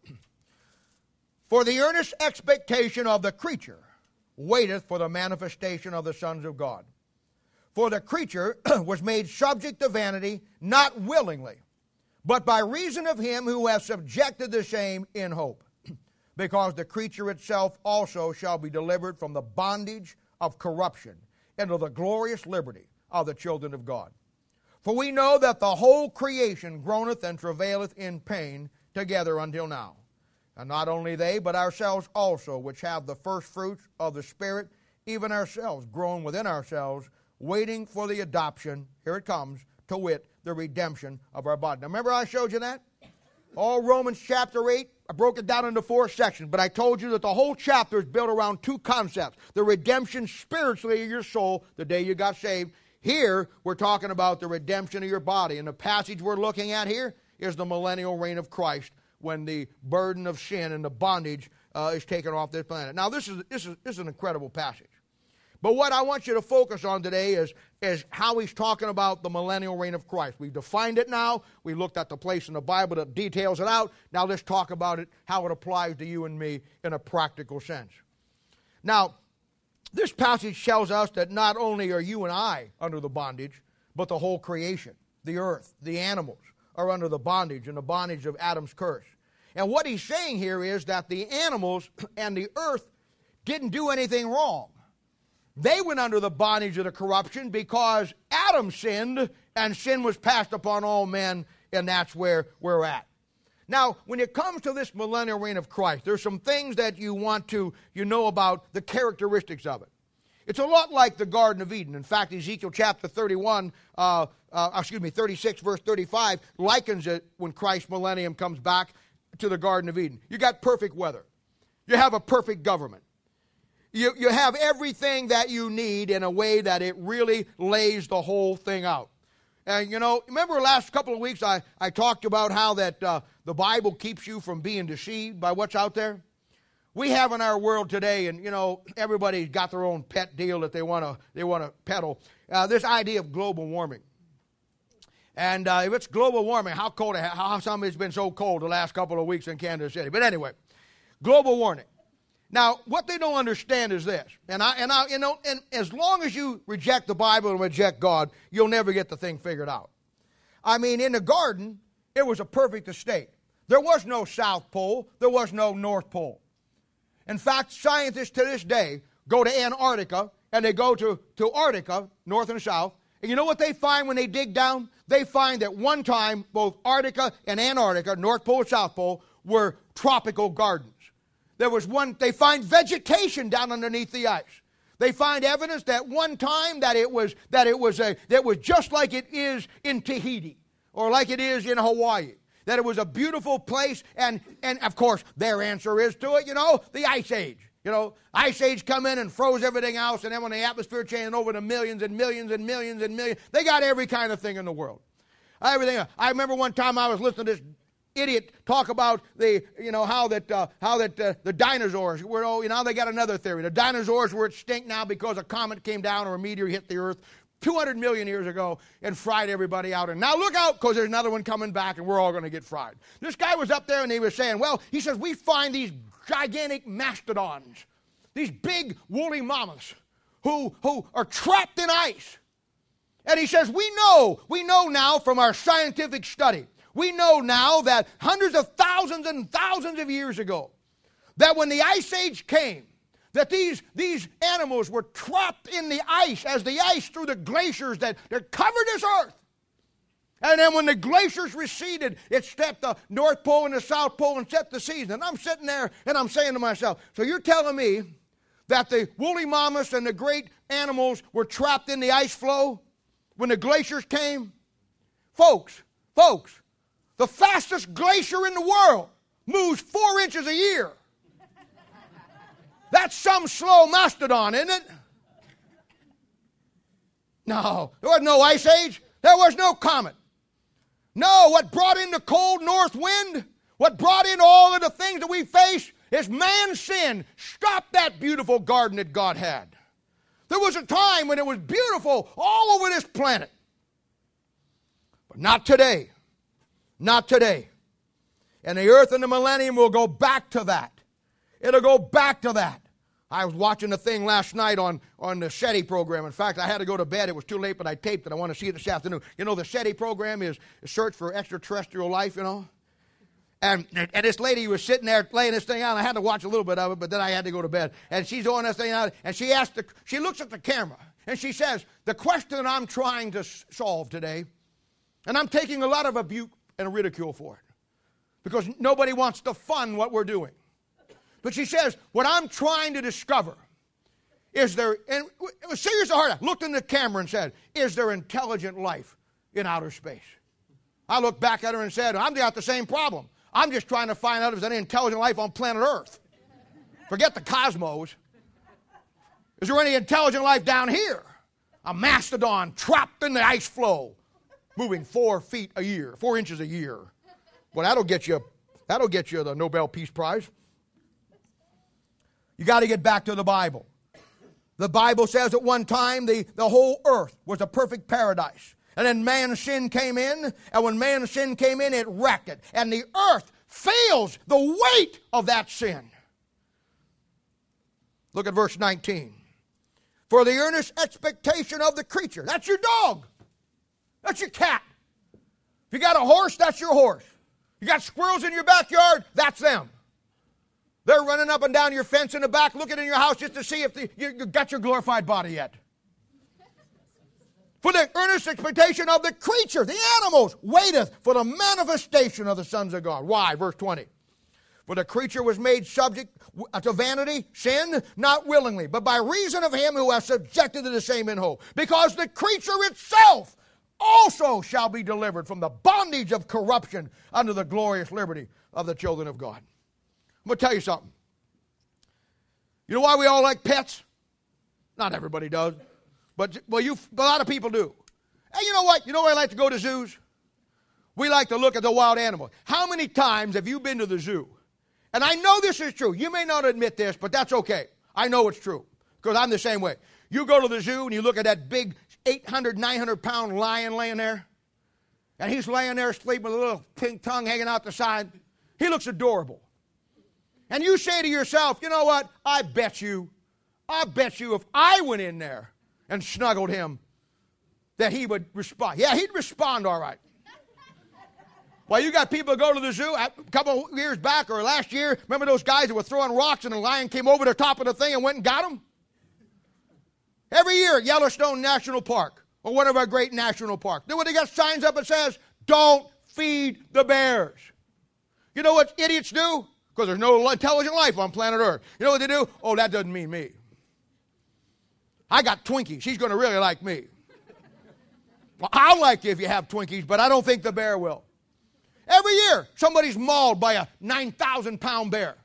For the earnest expectation of the creature waiteth for the manifestation of the sons of God. For the creature was made subject to vanity, not willingly, but by reason of him who has subjected the same in hope. because the creature itself also shall be delivered from the bondage of corruption into the glorious liberty of the children of God. For we know that the whole creation groaneth and travaileth in pain together until now. And not only they, but ourselves also, which have the first fruits of the Spirit, even ourselves, groan within ourselves, waiting for the adoption, here it comes, to wit, the redemption of our body. Now remember I showed you that? All Romans chapter 8, I broke it down into four sections, but I told you that the whole chapter is built around two concepts the redemption spiritually of your soul, the day you got saved. Here, we're talking about the redemption of your body. And the passage we're looking at here is the millennial reign of Christ when the burden of sin and the bondage uh, is taken off this planet. Now, this is, this, is, this is an incredible passage. But what I want you to focus on today is, is how he's talking about the millennial reign of Christ. We've defined it now. We looked at the place in the Bible that details it out. Now let's talk about it, how it applies to you and me in a practical sense. Now, this passage tells us that not only are you and I under the bondage, but the whole creation, the earth, the animals, are under the bondage and the bondage of Adam's curse. And what he's saying here is that the animals and the earth didn't do anything wrong. They went under the bondage of the corruption because Adam sinned and sin was passed upon all men, and that's where we're at. Now, when it comes to this millennial reign of Christ, there's some things that you want to you know about the characteristics of it. It's a lot like the Garden of Eden. In fact, Ezekiel chapter 31, uh, uh, excuse me, 36, verse 35, likens it when Christ's millennium comes back to the Garden of Eden. You got perfect weather, you have a perfect government. You, you have everything that you need in a way that it really lays the whole thing out. And you know, remember last couple of weeks I, I talked about how that uh, the Bible keeps you from being deceived by what's out there? we have in our world today, and you know, everybody's got their own pet deal that they want to they want to peddle. Uh, this idea of global warming, and uh, if it's global warming, how cold? How some it's been so cold the last couple of weeks in Kansas City. But anyway, global warming. Now, what they don't understand is this, and I and I you know, and as long as you reject the Bible and reject God, you'll never get the thing figured out. I mean, in the garden, it was a perfect estate. There was no South Pole. There was no North Pole. In fact, scientists to this day go to Antarctica and they go to, to Arctica, north and south, and you know what they find when they dig down? They find that one time both Arctica and Antarctica, North Pole and South Pole, were tropical gardens. There was one, they find vegetation down underneath the ice. They find evidence that one time that it was that it was a that was just like it is in Tahiti or like it is in Hawaii that it was a beautiful place, and, and of course, their answer is to it, you know, the Ice Age. You know, Ice Age come in and froze everything else, and then when the atmosphere changed over to millions and millions and millions and millions, they got every kind of thing in the world. Everything. I remember one time I was listening to this idiot talk about the you know how that uh, how that uh, the dinosaurs were oh you know they got another theory the dinosaurs were extinct now because a comet came down or a meteor hit the earth 200 million years ago and fried everybody out. And now look out because there's another one coming back and we're all going to get fried. This guy was up there and he was saying, well, he says, we find these gigantic mastodons, these big woolly mammoths who, who are trapped in ice. And he says, we know, we know now from our scientific study, we know now that hundreds of thousands and thousands of years ago, that when the ice age came, that these, these animals were trapped in the ice as the ice through the glaciers that, that covered this earth. And then when the glaciers receded, it stepped the North Pole and the South Pole and set the season. And I'm sitting there and I'm saying to myself, so you're telling me that the woolly mammoths and the great animals were trapped in the ice flow when the glaciers came? Folks, folks, the fastest glacier in the world moves four inches a year. That's some slow mastodon, isn't it? No, there was no ice age. There was no comet. No, what brought in the cold north wind, what brought in all of the things that we face is man's sin. Stop that beautiful garden that God had. There was a time when it was beautiful all over this planet. But not today. Not today. And the earth and the millennium will go back to that. It'll go back to that. I was watching the thing last night on, on the SETI program. In fact, I had to go to bed. It was too late, but I taped it. I want to see it this afternoon. You know, the SETI program is Search for Extraterrestrial Life, you know? And, and this lady was sitting there laying this thing out. I had to watch a little bit of it, but then I had to go to bed. And she's on this thing out, and she asked, the, she looks at the camera, and she says, The question I'm trying to solve today, and I'm taking a lot of abuse and ridicule for it, because nobody wants to fund what we're doing. But she says, What I'm trying to discover is there, and it was serious heart, looked in the camera and said, Is there intelligent life in outer space? I looked back at her and said, I've got the same problem. I'm just trying to find out if there's any intelligent life on planet Earth. Forget the cosmos. Is there any intelligent life down here? A mastodon trapped in the ice flow, moving four feet a year, four inches a year. Well, that'll get you, that'll get you the Nobel Peace Prize. You got to get back to the Bible. The Bible says at one time the, the whole earth was a perfect paradise. And then man's sin came in, and when man's sin came in, it wrecked it. And the earth feels the weight of that sin. Look at verse 19. For the earnest expectation of the creature. That's your dog. That's your cat. If you got a horse, that's your horse. You got squirrels in your backyard, that's them. They're running up and down your fence in the back, looking in your house just to see if the, you, you got your glorified body yet. For the earnest expectation of the creature, the animals, waiteth for the manifestation of the sons of God. Why? Verse 20. For the creature was made subject to vanity, sin, not willingly, but by reason of him who has subjected to the same in hope. Because the creature itself also shall be delivered from the bondage of corruption under the glorious liberty of the children of God. I'm going to tell you something. You know why we all like pets? Not everybody does, but well, you a lot of people do. And you know what? You know why I like to go to zoos? We like to look at the wild animals. How many times have you been to the zoo? And I know this is true. You may not admit this, but that's okay. I know it's true because I'm the same way. You go to the zoo and you look at that big 800, 900 pound lion laying there, and he's laying there sleeping with a little pink tongue hanging out the side. He looks adorable and you say to yourself, you know what? I bet you, I bet you if I went in there and snuggled him, that he would respond. Yeah, he'd respond all right. Well, you got people go to the zoo a couple years back or last year. Remember those guys that were throwing rocks and the lion came over the top of the thing and went and got them? Every year at Yellowstone National Park or one of our great national parks. Then when they got signs up that says, don't feed the bears. You know what idiots do? because there's no intelligent life on planet Earth. You know what they do? Oh, that doesn't mean me. I got Twinkies. She's going to really like me. Well, I'll like you if you have Twinkies, but I don't think the bear will. Every year, somebody's mauled by a 9,000 pound bear.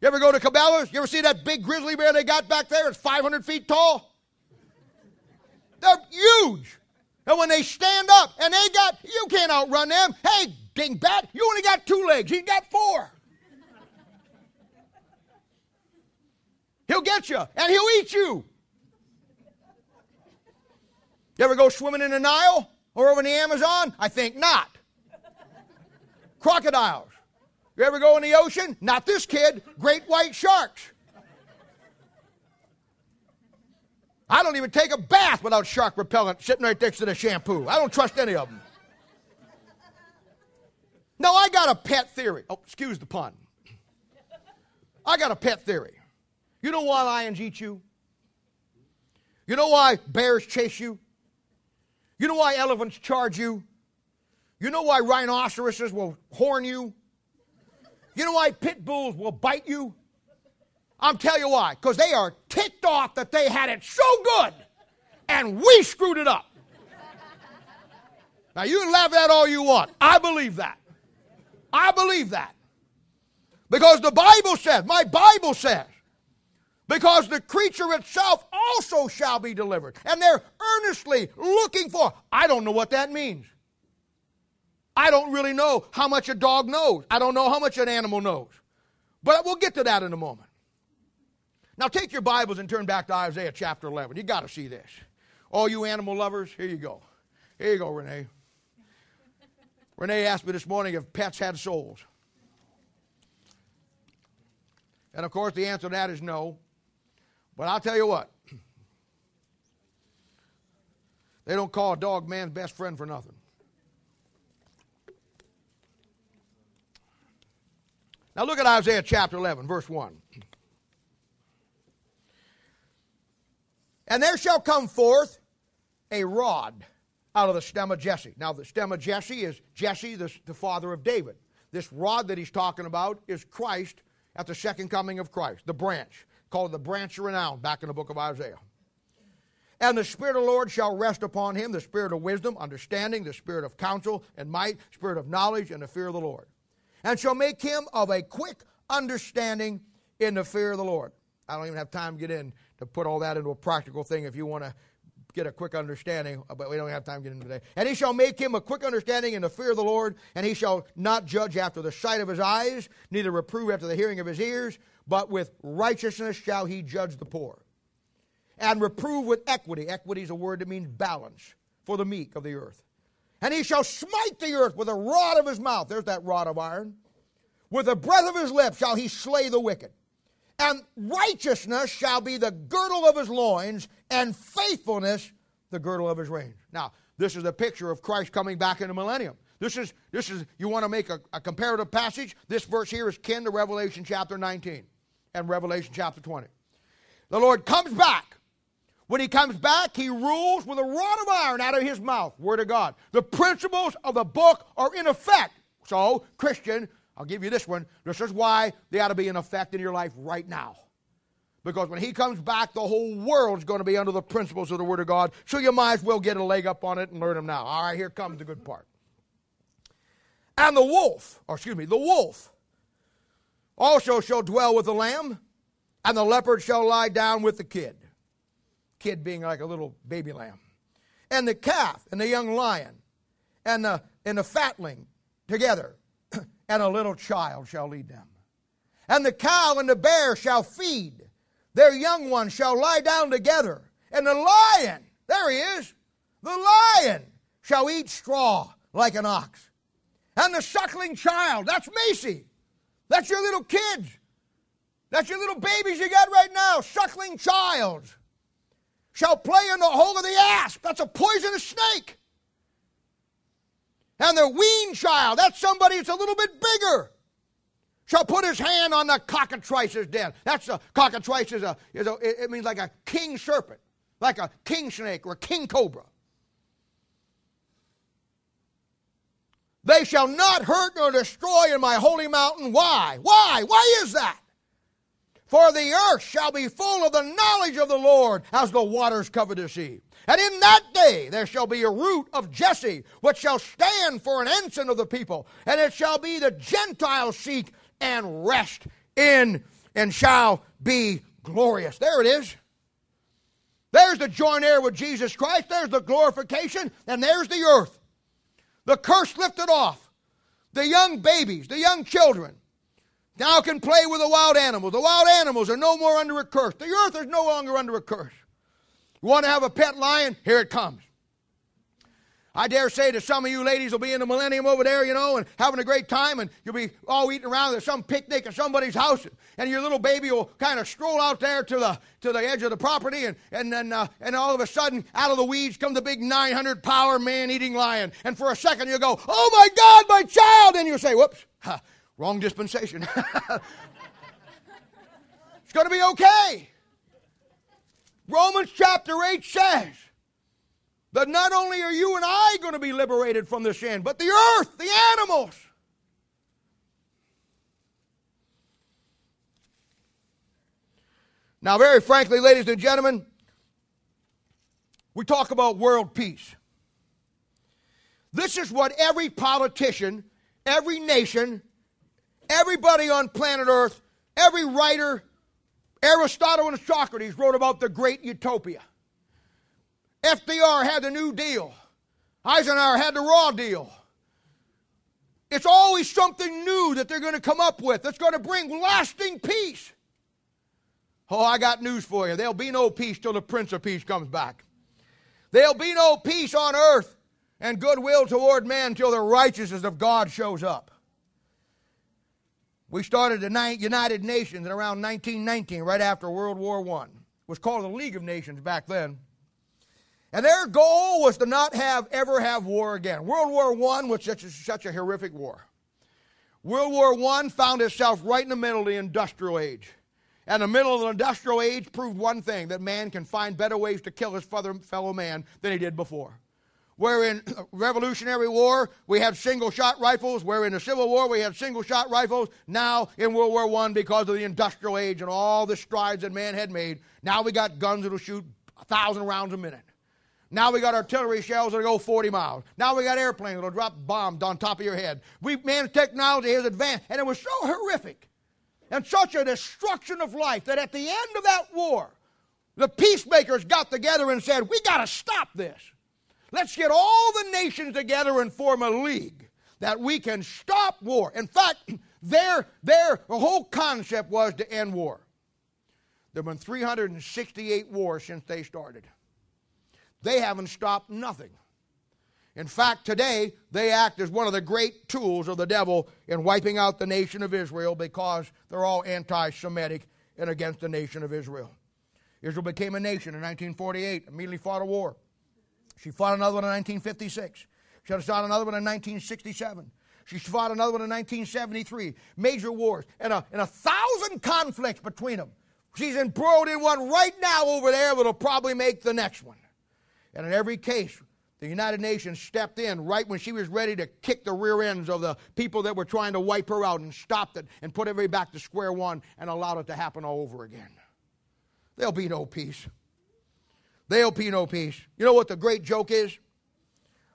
You ever go to Cabela's? You ever see that big grizzly bear they got back there? It's 500 feet tall. They're huge. And when they stand up and they got, you can't outrun them. Hey, dingbat, you only got two legs. He's got four. He'll get you and he'll eat you. You ever go swimming in the Nile or over in the Amazon? I think not. Crocodiles. You ever go in the ocean? Not this kid. Great white sharks. I don't even take a bath without shark repellent sitting right next to the shampoo. I don't trust any of them. No, I got a pet theory. Oh, excuse the pun. I got a pet theory. You know why lions eat you? You know why bears chase you? You know why elephants charge you? You know why rhinoceroses will horn you? You know why pit bulls will bite you? I'm telling you why. Because they are ticked off that they had it so good and we screwed it up. Now, you can laugh at all you want. I believe that. I believe that. Because the Bible says, my Bible says, because the creature itself also shall be delivered. And they're earnestly looking for. I don't know what that means. I don't really know how much a dog knows. I don't know how much an animal knows. But we'll get to that in a moment. Now take your Bibles and turn back to Isaiah chapter 11. You got to see this. All you animal lovers, here you go. Here you go, Renee. Renee asked me this morning if pets had souls. And of course, the answer to that is no. But I'll tell you what, they don't call a dog man's best friend for nothing. Now look at Isaiah chapter 11, verse 1. And there shall come forth a rod out of the stem of Jesse. Now, the stem of Jesse is Jesse, the, the father of David. This rod that he's talking about is Christ at the second coming of Christ, the branch, called the branch of renown, back in the book of Isaiah. And the Spirit of the Lord shall rest upon him the Spirit of wisdom, understanding, the Spirit of counsel and might, Spirit of knowledge, and the fear of the Lord. And shall make him of a quick understanding in the fear of the Lord. I don't even have time to get in to put all that into a practical thing if you want to get a quick understanding, uh, but we don't have time to get into today. And he shall make him a quick understanding in the fear of the Lord, and he shall not judge after the sight of his eyes, neither reprove after the hearing of his ears, but with righteousness shall he judge the poor. And reprove with equity. Equity is a word that means balance for the meek of the earth. And he shall smite the earth with a rod of his mouth. There's that rod of iron. With the breath of his lips shall he slay the wicked. And righteousness shall be the girdle of his loins, and faithfulness the girdle of his reins. Now, this is a picture of Christ coming back in the millennium. This is, this is you want to make a, a comparative passage? This verse here is kin to Revelation chapter 19 and Revelation chapter 20. The Lord comes back. When he comes back, he rules with a rod of iron out of his mouth. Word of God. The principles of the book are in effect. So, Christian, I'll give you this one. This is why they ought to be in effect in your life right now. Because when he comes back, the whole world's going to be under the principles of the Word of God. So you might as well get a leg up on it and learn them now. All right, here comes the good part. And the wolf, or excuse me, the wolf also shall dwell with the lamb, and the leopard shall lie down with the kid. Kid being like a little baby lamb. And the calf and the young lion and the, and the fatling together and a little child shall lead them. And the cow and the bear shall feed, their young ones shall lie down together. And the lion, there he is, the lion shall eat straw like an ox. And the suckling child, that's Macy. That's your little kids. That's your little babies you got right now, suckling child. Shall play in the hole of the asp. That's a poisonous snake. And the wean child, that's somebody that's a little bit bigger, shall put his hand on the cockatrice's den. That's a cockatrice is a, is a it means like a king serpent, like a king snake or a king cobra. They shall not hurt nor destroy in my holy mountain. Why? Why? Why is that? For the earth shall be full of the knowledge of the Lord as the waters cover the sea. And in that day there shall be a root of Jesse, which shall stand for an ensign of the people. And it shall be the Gentiles seek and rest in, and shall be glorious. There it is. There's the joint heir with Jesus Christ. There's the glorification. And there's the earth. The curse lifted off. The young babies, the young children, now can play with the wild animals. The wild animals are no more under a curse. The earth is no longer under a curse. You want to have a pet lion? Here it comes. I dare say that some of you ladies will be in the millennium over there, you know, and having a great time, and you'll be all eating around at some picnic at somebody's house, and your little baby will kind of stroll out there to the to the edge of the property, and and then uh, and all of a sudden, out of the weeds comes the big 900 power man-eating lion, and for a second you'll go, "Oh my God, my child!" and you'll say, "Whoops, wrong dispensation." It's going to be okay. Romans chapter 8 says that not only are you and I going to be liberated from the sin, but the earth, the animals. Now, very frankly, ladies and gentlemen, we talk about world peace. This is what every politician, every nation, everybody on planet Earth, every writer, Aristotle and Socrates wrote about the great utopia. FDR had the New Deal. Eisenhower had the Raw Deal. It's always something new that they're going to come up with that's going to bring lasting peace. Oh, I got news for you. There'll be no peace till the Prince of Peace comes back. There'll be no peace on earth and goodwill toward man till the righteousness of God shows up. We started the United Nations in around 1919, right after World War I. It was called the League of Nations back then. And their goal was to not have ever have war again. World War I was such a, such a horrific war. World War I found itself right in the middle of the industrial age. And the middle of the industrial age proved one thing that man can find better ways to kill his fellow man than he did before. Where in Revolutionary War we had single shot rifles, where in the Civil War we had single shot rifles. Now in World War I, because of the industrial age and all the strides that man had made, now we got guns that'll shoot a thousand rounds a minute. Now we got artillery shells that'll go 40 miles. Now we got airplanes that'll drop bombs on top of your head. We man's technology has advanced, and it was so horrific and such a destruction of life that at the end of that war, the peacemakers got together and said, We got to stop this. Let's get all the nations together and form a league that we can stop war. In fact, their, their whole concept was to end war. There have been 368 wars since they started. They haven't stopped nothing. In fact, today, they act as one of the great tools of the devil in wiping out the nation of Israel because they're all anti Semitic and against the nation of Israel. Israel became a nation in 1948, immediately fought a war. She fought another one in 1956. She had fought another one in 1967. She fought another one in 1973. Major wars and a, and a thousand conflicts between them. She's embroiled in one right now over there that'll probably make the next one. And in every case, the United Nations stepped in right when she was ready to kick the rear ends of the people that were trying to wipe her out and stopped it and put everybody back to square one and allowed it to happen all over again. There'll be no peace. There'll be no peace. You know what the great joke is?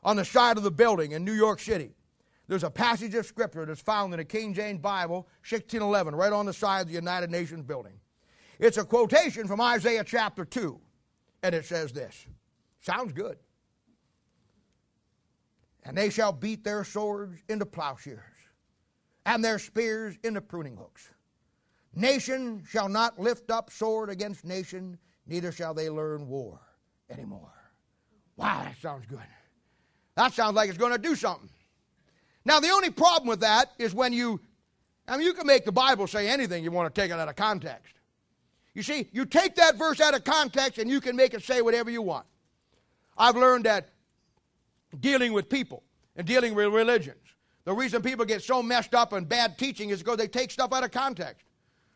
On the side of the building in New York City, there's a passage of scripture that's found in the King James Bible, 1611, right on the side of the United Nations building. It's a quotation from Isaiah chapter 2, and it says this. Sounds good. And they shall beat their swords into plowshares, and their spears into pruning hooks. Nation shall not lift up sword against nation, neither shall they learn war anymore. Wow, that sounds good. That sounds like it's going to do something. Now, the only problem with that is when you, I mean, you can make the Bible say anything you want to take it out of context. You see, you take that verse out of context and you can make it say whatever you want. I've learned that dealing with people and dealing with religions, the reason people get so messed up and bad teaching is because they take stuff out of context.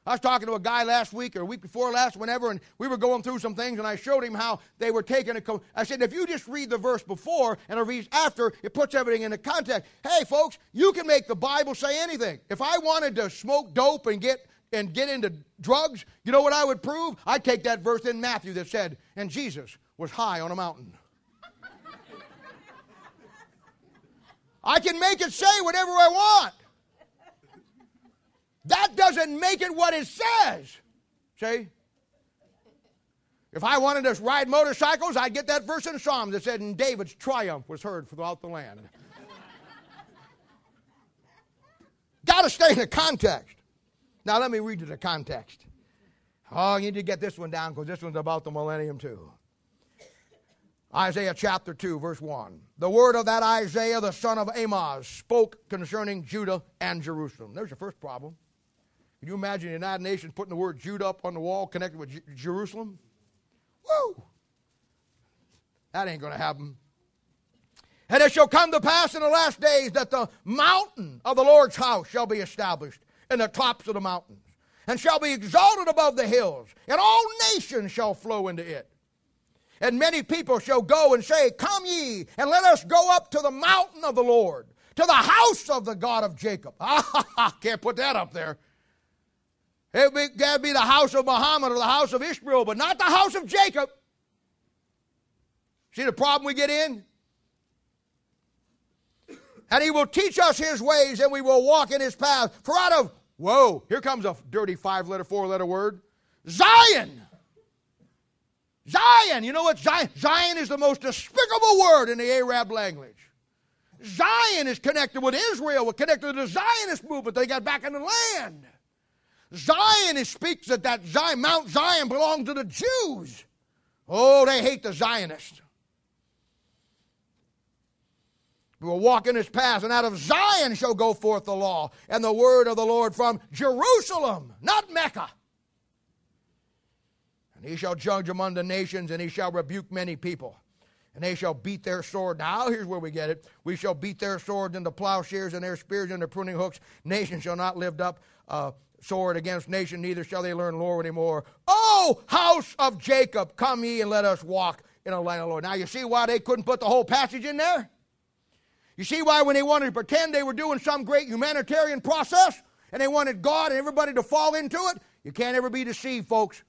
I was talking to a guy last week or a week before last, whenever, and we were going through some things, and I showed him how they were taking I said, if you just read the verse before and a read after, it puts everything into context. Hey, folks, you can make the Bible say anything. If I wanted to smoke dope and get and get into drugs, you know what I would prove? I'd take that verse in Matthew that said, and Jesus was high on a mountain. I can make it say whatever I want. That doesn't make it what it says. See? If I wanted to ride motorcycles, I'd get that verse in Psalm that said, And David's triumph was heard throughout the land. Got to stay in the context. Now, let me read you the context. Oh, you need to get this one down because this one's about the millennium, too. Isaiah chapter 2, verse 1. The word of that Isaiah, the son of Amoz, spoke concerning Judah and Jerusalem. There's your first problem. Can you imagine the United Nations putting the word Judah up on the wall connected with J- Jerusalem? Woo! That ain't going to happen. And it shall come to pass in the last days that the mountain of the Lord's house shall be established in the tops of the mountains, and shall be exalted above the hills, and all nations shall flow into it. And many people shall go and say, Come ye, and let us go up to the mountain of the Lord, to the house of the God of Jacob. Ah, can't put that up there. It would be, be the house of Muhammad or the house of Ishmael, but not the house of Jacob. See the problem we get in? And he will teach us his ways, and we will walk in his path. For out of, whoa, here comes a dirty five letter, four letter word Zion. Zion. You know what Zion? Zion is the most despicable word in the Arab language. Zion is connected with Israel, connected to the Zionist movement. They got back in the land. Zion speaks that that Zion, Mount Zion belonged to the Jews. Oh, they hate the Zionists. We will walk in his paths, and out of Zion shall go forth the law and the word of the Lord from Jerusalem, not Mecca. And he shall judge among the nations, and he shall rebuke many people. And they shall beat their sword. Now, here's where we get it. We shall beat their swords into plowshares and their spears into pruning hooks. Nation shall not lift up a sword against nation, neither shall they learn law anymore. Oh, house of Jacob, come ye and let us walk in a land of the Lord. Now, you see why they couldn't put the whole passage in there? You see why when they wanted to pretend they were doing some great humanitarian process and they wanted God and everybody to fall into it? You can't ever be deceived, folks.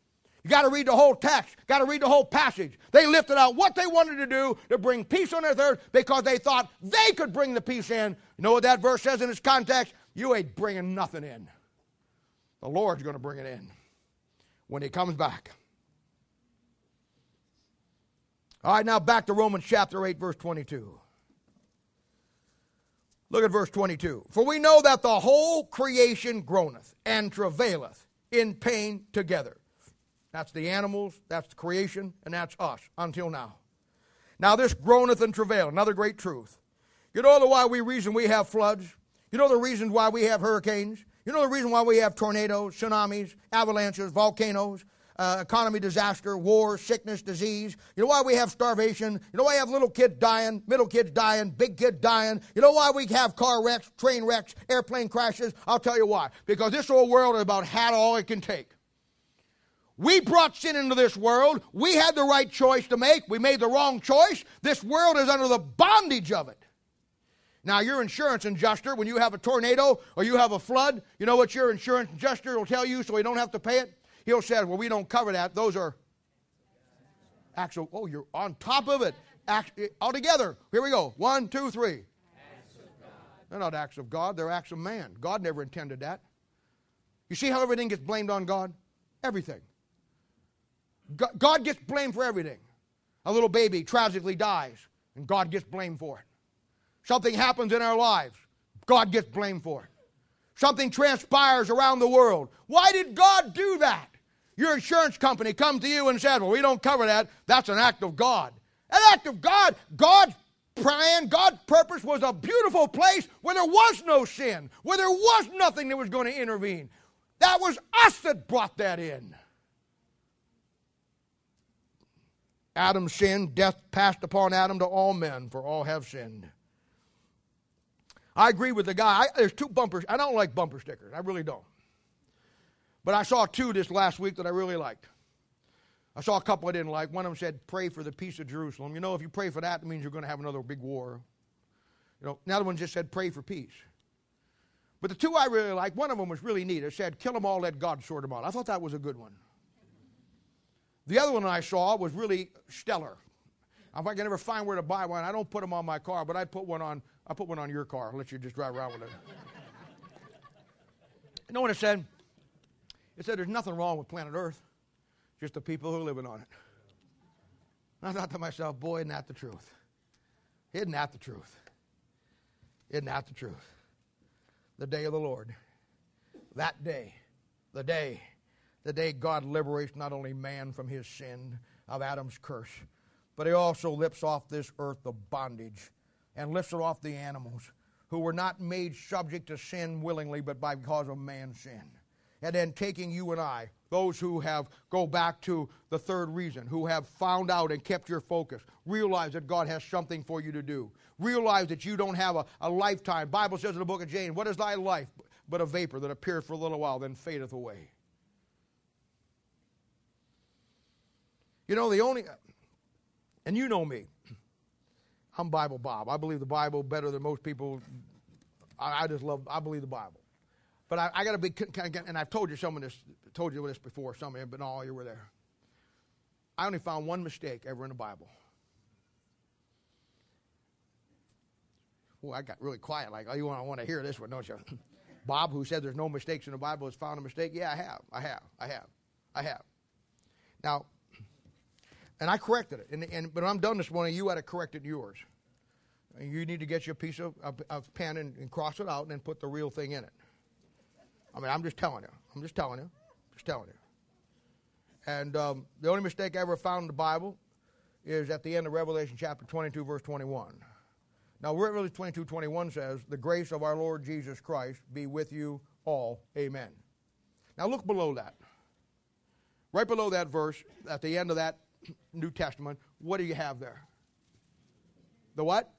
You got to read the whole text, got to read the whole passage. They lifted out what they wanted to do to bring peace on earth because they thought they could bring the peace in. You know what that verse says in its context? You ain't bringing nothing in. The Lord's going to bring it in when He comes back. All right, now back to Romans chapter 8, verse 22. Look at verse 22. For we know that the whole creation groaneth and travaileth in pain together. That's the animals, that's the creation, and that's us until now. Now, this groaneth and travail, another great truth. You know the why we reason we have floods? You know the reasons why we have hurricanes? You know the reason why we have tornadoes, tsunamis, avalanches, volcanoes? uh, economy disaster, war, sickness, disease. You know why we have starvation? You know why we have little kids dying, middle kids dying, big kids dying? You know why we have car wrecks, train wrecks, airplane crashes? I'll tell you why. Because this whole world is about had all it can take. We brought sin into this world. We had the right choice to make. We made the wrong choice. This world is under the bondage of it. Now, your insurance adjuster, when you have a tornado or you have a flood, you know what your insurance adjuster will tell you so you don't have to pay it? He'll say, well, we don't cover that. Those are actual. Oh, you're on top of it. Act, eh, all together. Here we go. One, two, three. They're not acts of God, they're acts of man. God never intended that. You see how everything gets blamed on God? Everything. God gets blamed for everything. A little baby tragically dies, and God gets blamed for it. Something happens in our lives, God gets blamed for it. Something transpires around the world. Why did God do that? Your insurance company comes to you and says, Well, we don't cover that. That's an act of God. An act of God. God's plan, God's purpose was a beautiful place where there was no sin, where there was nothing that was going to intervene. That was us that brought that in. Adam sinned, death passed upon Adam to all men, for all have sinned. I agree with the guy. I, there's two bumpers. I don't like bumper stickers. I really don't. But I saw two this last week that I really liked. I saw a couple I didn't like. One of them said, Pray for the peace of Jerusalem. You know, if you pray for that, it means you're going to have another big war. You know, another one just said, Pray for peace. But the two I really liked, one of them was really neat. It said, Kill them all, let God sort them out. I thought that was a good one. The other one I saw was really stellar. If I can ever find where to buy one, I don't put them on my car, but I'd put one on. I put one on your car. I'll let you just drive around with it. you know what it said? It said there's nothing wrong with planet Earth, just the people who are living on it. And I thought to myself, boy, isn't that the truth? Isn't that the truth? Isn't that the truth? The day of the Lord. That day, the day, the day God liberates not only man from his sin of Adam's curse, but he also lifts off this earth the bondage and lifted off the animals who were not made subject to sin willingly, but by cause of man's sin. And then taking you and I, those who have go back to the third reason, who have found out and kept your focus, realize that God has something for you to do. Realize that you don't have a, a lifetime. Bible says in the book of James, What is thy life but a vapor that appeareth for a little while, then fadeth away? You know, the only, and you know me, I'm Bible Bob. I believe the Bible better than most people. I, I just love, I believe the Bible. But I, I got to be, and I've told you some of this, told you this before, some of you, but no, you were there. I only found one mistake ever in the Bible. Well, I got really quiet, like, oh, you want, I want to hear this one, don't you? Bob, who said there's no mistakes in the Bible, has found a mistake. Yeah, I have. I have. I have. I have. Now, and I corrected it. And, and but I'm done this morning. You had to correct it yours. You need to get you a piece of, of, of pen and, and, cross it out and then put the real thing in it. I mean, I'm just telling you. I'm just telling you. Just telling you. And um, the only mistake I ever found in the Bible is at the end of Revelation chapter 22, verse 21. Now, Revelation 22, 21 says, The grace of our Lord Jesus Christ be with you all. Amen. Now, look below that. Right below that verse, at the end of that New Testament, what do you have there? The what?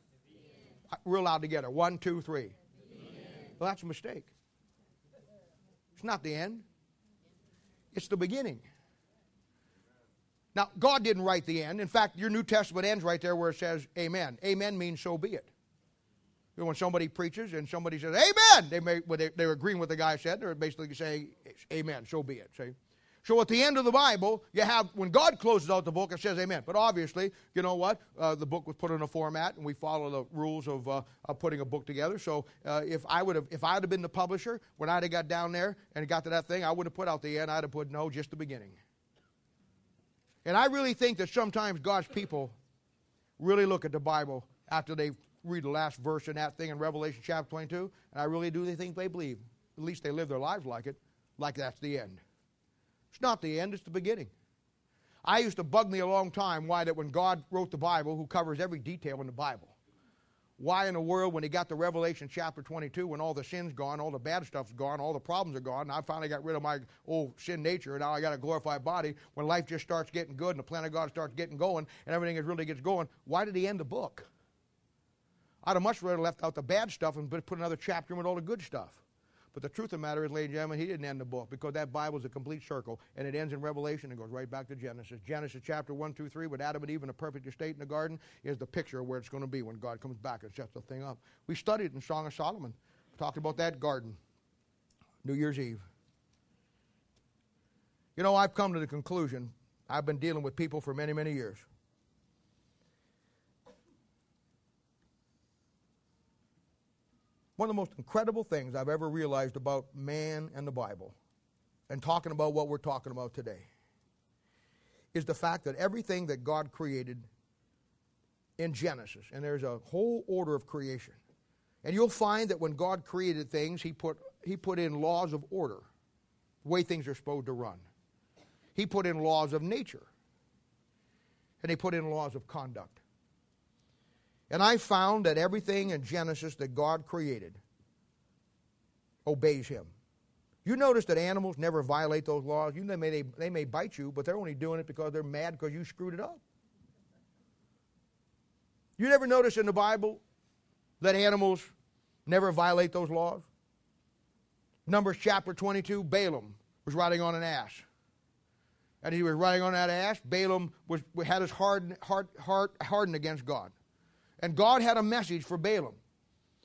Real loud together. One, two, three. Well, that's a mistake. It's not the end, it's the beginning. Now, God didn't write the end. In fact, your New Testament ends right there where it says amen. Amen means so be it. When somebody preaches and somebody says amen, they may, well, they, they're agreeing with the guy said. They're basically saying amen, so be it. See? So at the end of the Bible, you have, when God closes out the book, it says amen. But obviously, you know what? Uh, the book was put in a format, and we follow the rules of, uh, of putting a book together. So uh, if I would have, if I'd have been the publisher, when I'd have got down there and got to that thing, I would have put out the end. I'd have put no, just the beginning. And I really think that sometimes God's people really look at the Bible after they read the last verse in that thing in Revelation chapter 22, and I really do think they believe. At least they live their lives like it, like that's the end. It's not the end, it's the beginning. I used to bug me a long time why that when God wrote the Bible, who covers every detail in the Bible, why in the world, when he got to Revelation chapter 22, when all the sin's gone, all the bad stuff's gone, all the problems are gone, and I finally got rid of my old sin nature, and now I got a glorified body, when life just starts getting good and the plan of God starts getting going and everything really gets going, why did he end the book? I'd have much rather left out the bad stuff and put another chapter in with all the good stuff. But the truth of the matter is, ladies and gentlemen, he didn't end the book because that Bible is a complete circle and it ends in Revelation and goes right back to Genesis. Genesis chapter 1, 2, 3, with Adam and Eve in a perfect estate in the garden, is the picture of where it's going to be when God comes back and sets the thing up. We studied in Song of Solomon, talked about that garden, New Year's Eve. You know, I've come to the conclusion, I've been dealing with people for many, many years. One of the most incredible things I've ever realized about man and the Bible, and talking about what we're talking about today, is the fact that everything that God created in Genesis, and there's a whole order of creation, and you'll find that when God created things, He put, he put in laws of order, the way things are supposed to run. He put in laws of nature, and He put in laws of conduct. And I found that everything in Genesis that God created obeys Him. You notice that animals never violate those laws. You they may, they may bite you, but they're only doing it because they're mad because you screwed it up. You never notice in the Bible that animals never violate those laws? Numbers chapter 22, Balaam was riding on an ass. And he was riding on that ass. Balaam was, had his heart, heart hardened against God. And God had a message for Balaam.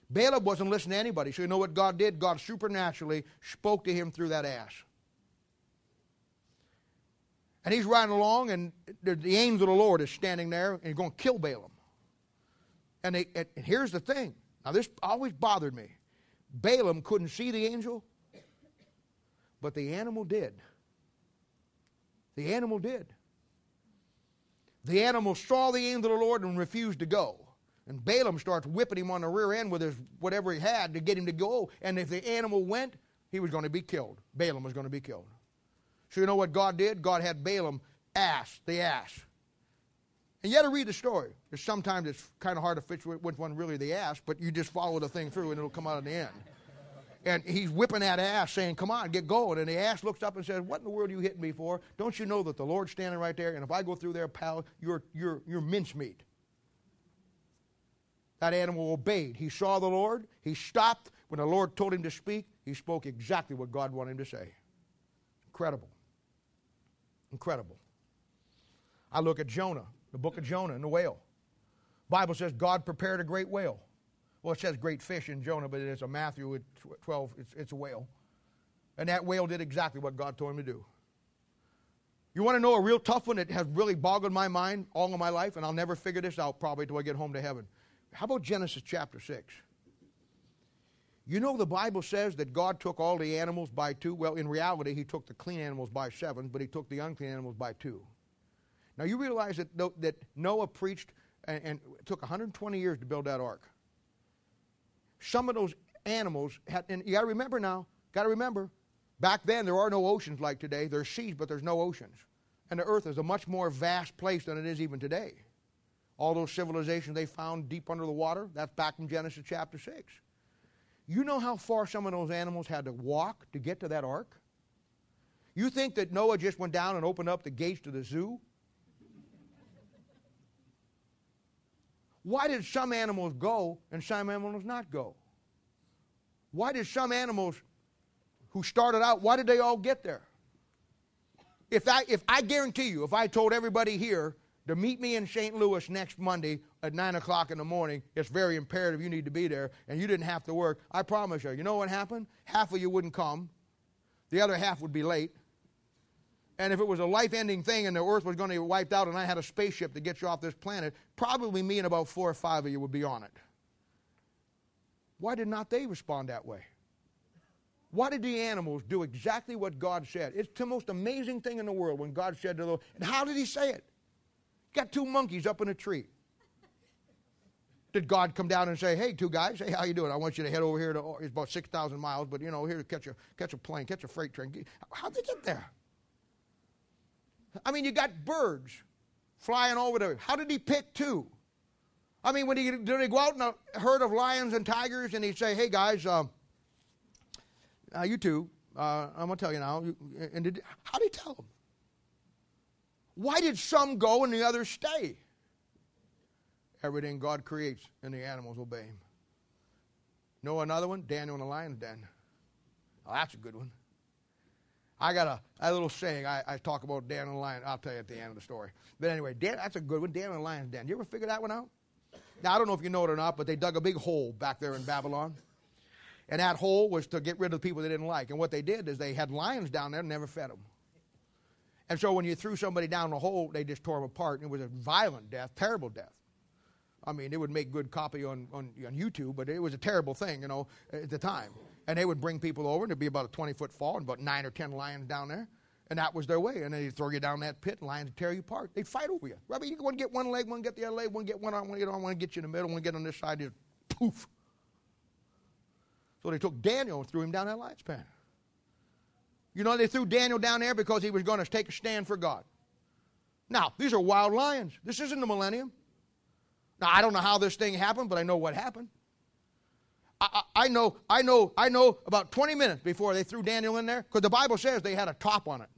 Balaam wasn't listening to anybody. So you know what God did? God supernaturally spoke to him through that ass. And he's riding along, and the angel of the Lord is standing there, and he's going to kill Balaam. And, they, and here's the thing. Now, this always bothered me. Balaam couldn't see the angel, but the animal did. The animal did. The animal saw the angel of the Lord and refused to go. And Balaam starts whipping him on the rear end with his whatever he had to get him to go. And if the animal went, he was going to be killed. Balaam was going to be killed. So you know what God did? God had Balaam ass, the ass. And you got to read the story. Sometimes it's kind of hard to fix which one really the ass, but you just follow the thing through and it'll come out in the end. And he's whipping that ass, saying, Come on, get going. And the ass looks up and says, What in the world are you hitting me for? Don't you know that the Lord's standing right there? And if I go through there, pal, you're, you're, you're mincemeat. That animal obeyed. He saw the Lord. He stopped. When the Lord told him to speak, he spoke exactly what God wanted him to say. Incredible. Incredible. I look at Jonah, the book of Jonah and the whale. Bible says God prepared a great whale. Well, it says great fish in Jonah, but it's a Matthew 12, it's, it's a whale. And that whale did exactly what God told him to do. You want to know a real tough one that has really boggled my mind all of my life, and I'll never figure this out probably till I get home to heaven. How about Genesis chapter 6? You know, the Bible says that God took all the animals by two. Well, in reality, He took the clean animals by seven, but He took the unclean animals by two. Now, you realize that, that Noah preached, and, and took 120 years to build that ark. Some of those animals had, and you got to remember now, got to remember, back then there are no oceans like today. There's seas, but there's no oceans. And the earth is a much more vast place than it is even today. All those civilizations they found deep under the water, that's back in Genesis chapter 6. You know how far some of those animals had to walk to get to that ark? You think that Noah just went down and opened up the gates to the zoo? Why did some animals go and some animals not go? Why did some animals who started out, why did they all get there? If I, if I guarantee you, if I told everybody here to meet me in St. Louis next Monday at 9 o'clock in the morning, it's very imperative you need to be there, and you didn't have to work, I promise you, you know what happened? Half of you wouldn't come, the other half would be late. And if it was a life ending thing and the earth was going to be wiped out and I had a spaceship to get you off this planet, probably me and about four or five of you would be on it. Why did not they respond that way? Why did the animals do exactly what God said? It's the most amazing thing in the world when God said to them, and how did He say it? Got two monkeys up in a tree. Did God come down and say, "Hey, two guys, hey, how you doing? I want you to head over here to it's about six thousand miles, but you know, here to catch a catch a plane, catch a freight train." How'd they get there? I mean, you got birds flying over there. How did he pick two? I mean, when he did he go out in a herd of lions and tigers and he'd say, "Hey guys, um, uh, you two, uh, I'm gonna tell you now." And did, how did he tell them? Why did some go and the others stay? Everything God creates and the animals obey Him. Know another one? Daniel in the lion's den. Oh, that's a good one. I got a, a little saying I, I, talk about Daniel and the lion. I'll tell you at the end of the story. But anyway, Dan, that's a good one. Daniel and the lion's den. You ever figure that one out? Now I don't know if you know it or not, but they dug a big hole back there in Babylon, and that hole was to get rid of the people they didn't like. And what they did is they had lions down there and never fed them. And so when you threw somebody down the hole, they just tore them apart, and it was a violent death, terrible death. I mean, it would make good copy on, on, on YouTube, but it was a terrible thing, you know, at the time. And they would bring people over, and there'd be about a 20 foot fall and about nine or 10 lions down there. And that was their way. And they'd throw you down that pit, and lions would tear you apart. They'd fight over you. I mean, you to get one leg, one get the other leg, one get one arm, one get on, one get you in the middle, one get on this side, just poof. So they took Daniel and threw him down that lion's pen. You know, they threw Daniel down there because he was going to take a stand for God. Now, these are wild lions. This isn't the millennium. Now, I don't know how this thing happened, but I know what happened. I, I, I know, I know, I know about 20 minutes before they threw Daniel in there, because the Bible says they had a top on it.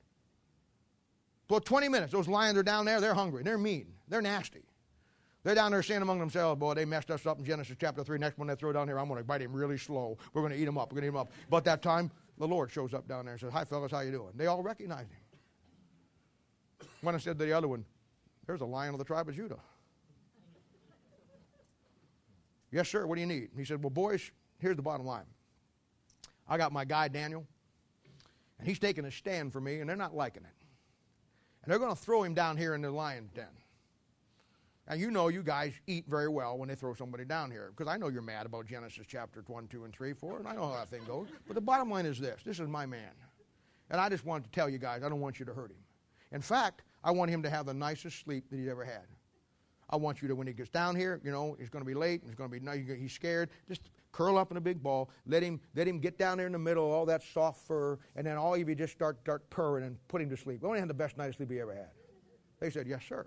Well, 20 minutes, those lions are down there, they're hungry, they're mean, they're nasty. They're down there saying among themselves, boy, they messed us up in Genesis chapter 3. Next one they throw down here, I'm going to bite him really slow. We're going to eat him up. We're going to eat him up. But that time, the Lord shows up down there and says, Hi, fellas, how you doing? They all recognized him. When I said to the other one, There's a lion of the tribe of Judah. yes, sir, what do you need? He said, Well, boys, here's the bottom line. I got my guy, Daniel, and he's taking a stand for me, and they're not liking it. And they're going to throw him down here in the lion's den. And you know you guys eat very well when they throw somebody down here. Because I know you're mad about Genesis chapter 1, 2, and 3, 4, and I know how that thing goes. But the bottom line is this this is my man. And I just wanted to tell you guys, I don't want you to hurt him. In fact, I want him to have the nicest sleep that he's ever had. I want you to, when he gets down here, you know, he's going to be late, he's going to be, he's scared, just curl up in a big ball, let him, let him get down there in the middle, all that soft fur, and then all of you just start, start purring and put him to sleep. We only had the best night of sleep he ever had. They said, yes, sir.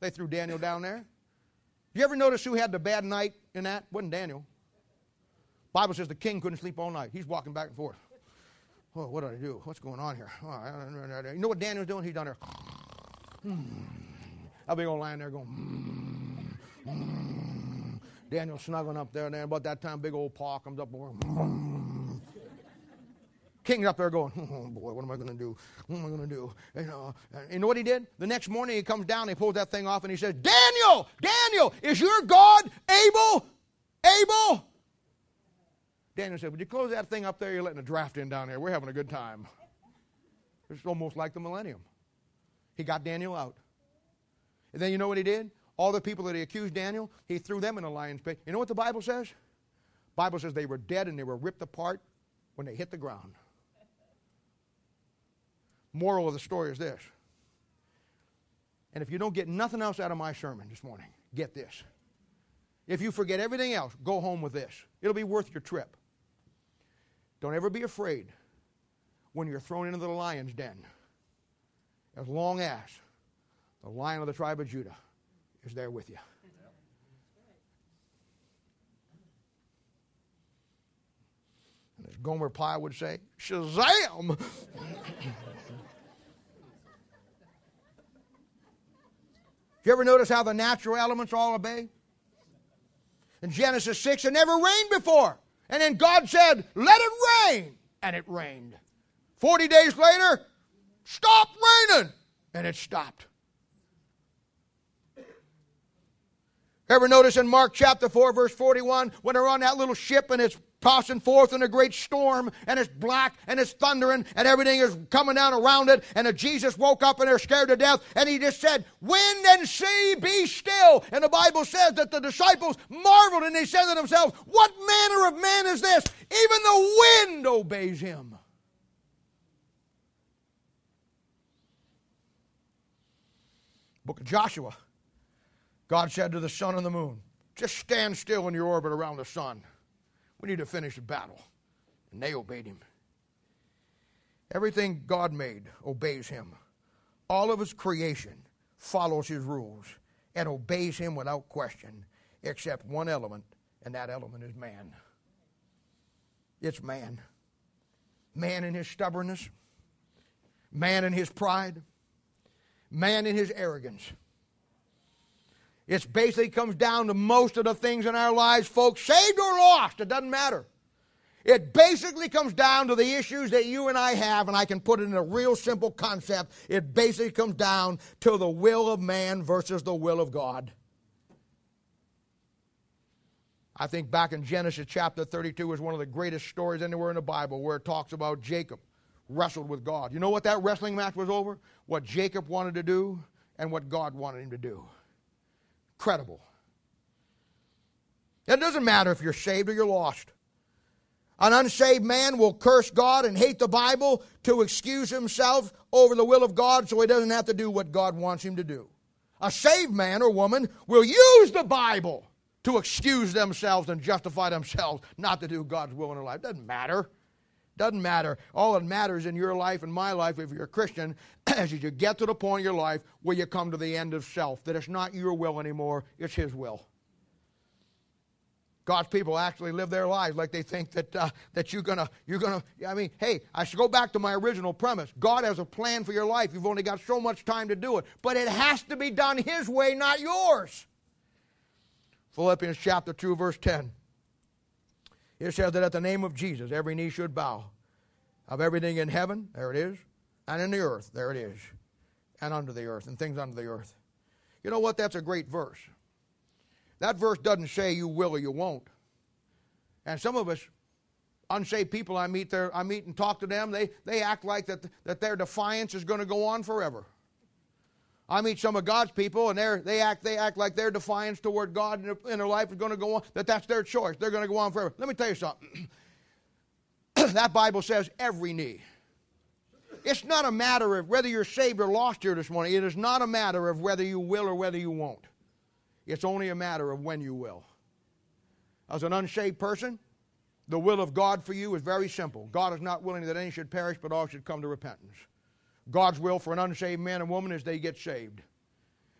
They threw Daniel down there. You ever notice who had the bad night in that? Wasn't Daniel. Bible says the king couldn't sleep all night. He's walking back and forth. Oh, what did I do? What's going on here? Oh, you know what Daniel's doing? He's down there. I'll be going lying there going. Daniel snuggling up there, and then about that time, big old paw comes up over. King's up there going, oh boy, what am I going to do? What am I going to do? You uh, know, and you know what he did? The next morning he comes down, he pulls that thing off, and he says, Daniel, Daniel, is your God able? Able? Daniel said, Would you close that thing up there? You're letting a draft in down here. We're having a good time. It's almost like the millennium. He got Daniel out. And then you know what he did? All the people that he accused Daniel, he threw them in a lion's pit. You know what the Bible says? Bible says they were dead and they were ripped apart when they hit the ground. Moral of the story is this. And if you don't get nothing else out of my sermon this morning, get this. If you forget everything else, go home with this. It'll be worth your trip. Don't ever be afraid when you're thrown into the lion's den. As long as the lion of the tribe of Judah is there with you. And as Gomer Pyle would say, Shazam! you ever notice how the natural elements all obey? In Genesis 6, it never rained before. And then God said, Let it rain. And it rained. 40 days later, stop raining. And it stopped. Ever notice in Mark chapter 4, verse 41, when they're on that little ship and it's tossing forth in a great storm and it's black and it's thundering and everything is coming down around it and Jesus woke up and they're scared to death and he just said, Wind and sea be still. And the Bible says that the disciples marveled and they said to themselves, What manner of man is this? Even the wind obeys him. Book of Joshua. God said to the sun and the moon, just stand still in your orbit around the sun. We need to finish the battle. And they obeyed him. Everything God made obeys him. All of his creation follows his rules and obeys him without question, except one element, and that element is man. It's man. Man in his stubbornness, man in his pride, man in his arrogance. It basically comes down to most of the things in our lives, folks, saved or lost, it doesn't matter. It basically comes down to the issues that you and I have, and I can put it in a real simple concept. It basically comes down to the will of man versus the will of God. I think back in Genesis chapter 32 is one of the greatest stories anywhere in the Bible where it talks about Jacob wrestled with God. You know what that wrestling match was over? What Jacob wanted to do and what God wanted him to do credible. It doesn't matter if you're saved or you're lost. An unsaved man will curse God and hate the Bible to excuse himself over the will of God so he doesn't have to do what God wants him to do. A saved man or woman will use the Bible to excuse themselves and justify themselves not to do God's will in their life. Doesn't matter. Doesn't matter. All that matters in your life and my life, if you're a Christian, is you get to the point in your life where you come to the end of self, that it's not your will anymore, it's His will. God's people actually live their lives like they think that uh, that you're gonna you're gonna. I mean, hey, I should go back to my original premise. God has a plan for your life. You've only got so much time to do it, but it has to be done His way, not yours. Philippians chapter two, verse ten. It says that at the name of Jesus, every knee should bow. Of everything in heaven, there it is, and in the earth, there it is, and under the earth, and things under the earth. You know what? That's a great verse. That verse doesn't say you will or you won't. And some of us, unsaved people I meet there, I meet and talk to them, they, they act like that, that their defiance is going to go on forever. I meet some of God's people, and they they act they act like their defiance toward God in their, in their life is going to go on. That that's their choice. They're going to go on forever. Let me tell you something. that Bible says every knee. It's not a matter of whether you're saved or lost here this morning. It is not a matter of whether you will or whether you won't. It's only a matter of when you will. As an unsaved person, the will of God for you is very simple. God is not willing that any should perish, but all should come to repentance. God's will for an unsaved man and woman is they get saved.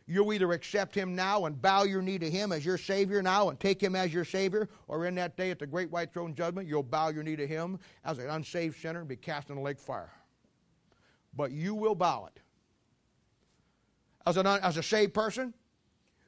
You'll either accept him now and bow your knee to him as your Savior now and take him as your Savior, or in that day at the great white throne judgment, you'll bow your knee to him as an unsaved sinner and be cast in the lake fire. But you will bow it. As, an, as a saved person,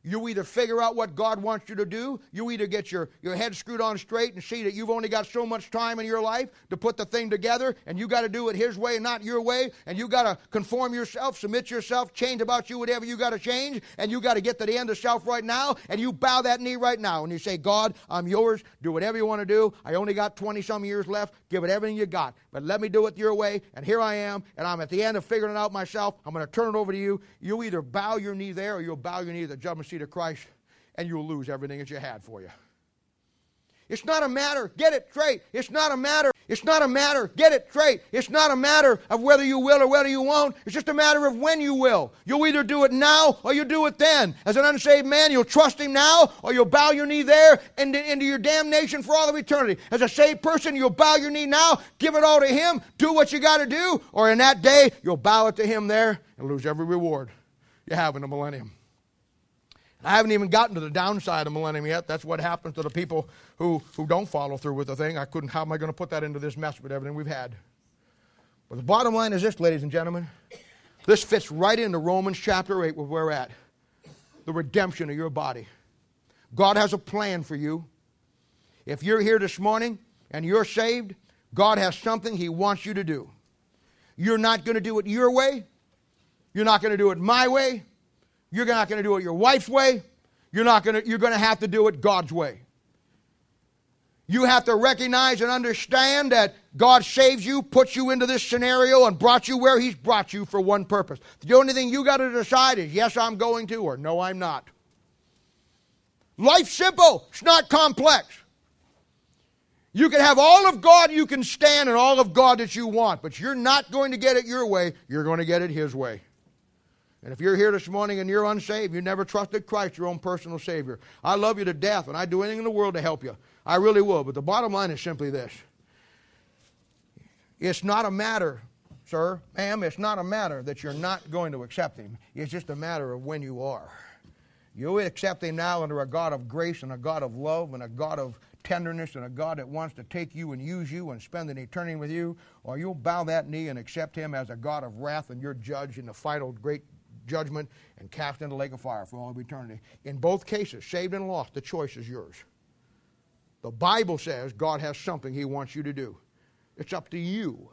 You either figure out what God wants you to do, you either get your, your head screwed on straight and see that you've only got so much time in your life to put the thing together, and you got to do it His way, not your way, and you got to conform yourself, submit yourself, change about you whatever you got to change, and you got to get to the end of self right now, and you bow that knee right now, and you say, God, I'm yours, do whatever you want to do. I only got 20 some years left, give it everything you got, but let me do it your way, and here I am, and I'm at the end of figuring it out myself. I'm going to turn it over to you. You either bow your knee there, or you'll bow your knee at the judgment of Christ and you'll lose everything that you had for you. It's not a matter, get it straight. It's not a matter, it's not a matter, get it straight. It's not a matter of whether you will or whether you won't. It's just a matter of when you will. You'll either do it now or you'll do it then. As an unsaved man, you'll trust him now or you'll bow your knee there and into your damnation for all of eternity. As a saved person, you'll bow your knee now, give it all to him, do what you got to do, or in that day, you'll bow it to him there and lose every reward you have in the millennium. I haven't even gotten to the downside of millennium yet. That's what happens to the people who, who don't follow through with the thing. I couldn't, how am I going to put that into this mess with everything we've had? But the bottom line is this, ladies and gentlemen. This fits right into Romans chapter 8, where we're at the redemption of your body. God has a plan for you. If you're here this morning and you're saved, God has something He wants you to do. You're not going to do it your way, you're not going to do it my way. You're not going to do it your wife's way. You're not going to, you're going to have to do it God's way. You have to recognize and understand that God saves you, puts you into this scenario, and brought you where He's brought you for one purpose. The only thing you got to decide is yes, I'm going to, or no, I'm not. Life's simple, it's not complex. You can have all of God you can stand and all of God that you want, but you're not going to get it your way, you're going to get it His way. And if you're here this morning and you're unsaved, you never trusted Christ, your own personal Savior, I love you to death and I'd do anything in the world to help you. I really will. But the bottom line is simply this it's not a matter, sir, ma'am, it's not a matter that you're not going to accept Him. It's just a matter of when you are. You accept Him now under a God of grace and a God of love and a God of tenderness and a God that wants to take you and use you and spend an eternity with you, or you'll bow that knee and accept Him as a God of wrath and your judge in the final great judgment and cast into the lake of fire for all of eternity. In both cases, saved and lost, the choice is yours. The Bible says God has something He wants you to do. It's up to you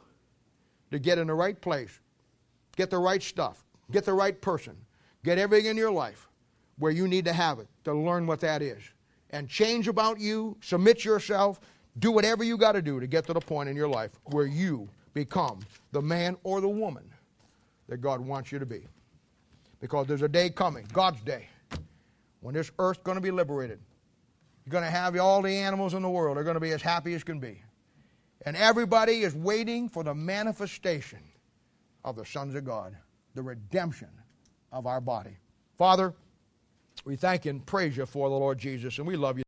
to get in the right place, get the right stuff, get the right person, get everything in your life where you need to have it to learn what that is. And change about you, submit yourself, do whatever you got to do to get to the point in your life where you become the man or the woman that God wants you to be. Because there's a day coming, God's day, when this earth's going to be liberated. You're going to have all the animals in the world. They're going to be as happy as can be. And everybody is waiting for the manifestation of the sons of God, the redemption of our body. Father, we thank and praise you for the Lord Jesus, and we love you.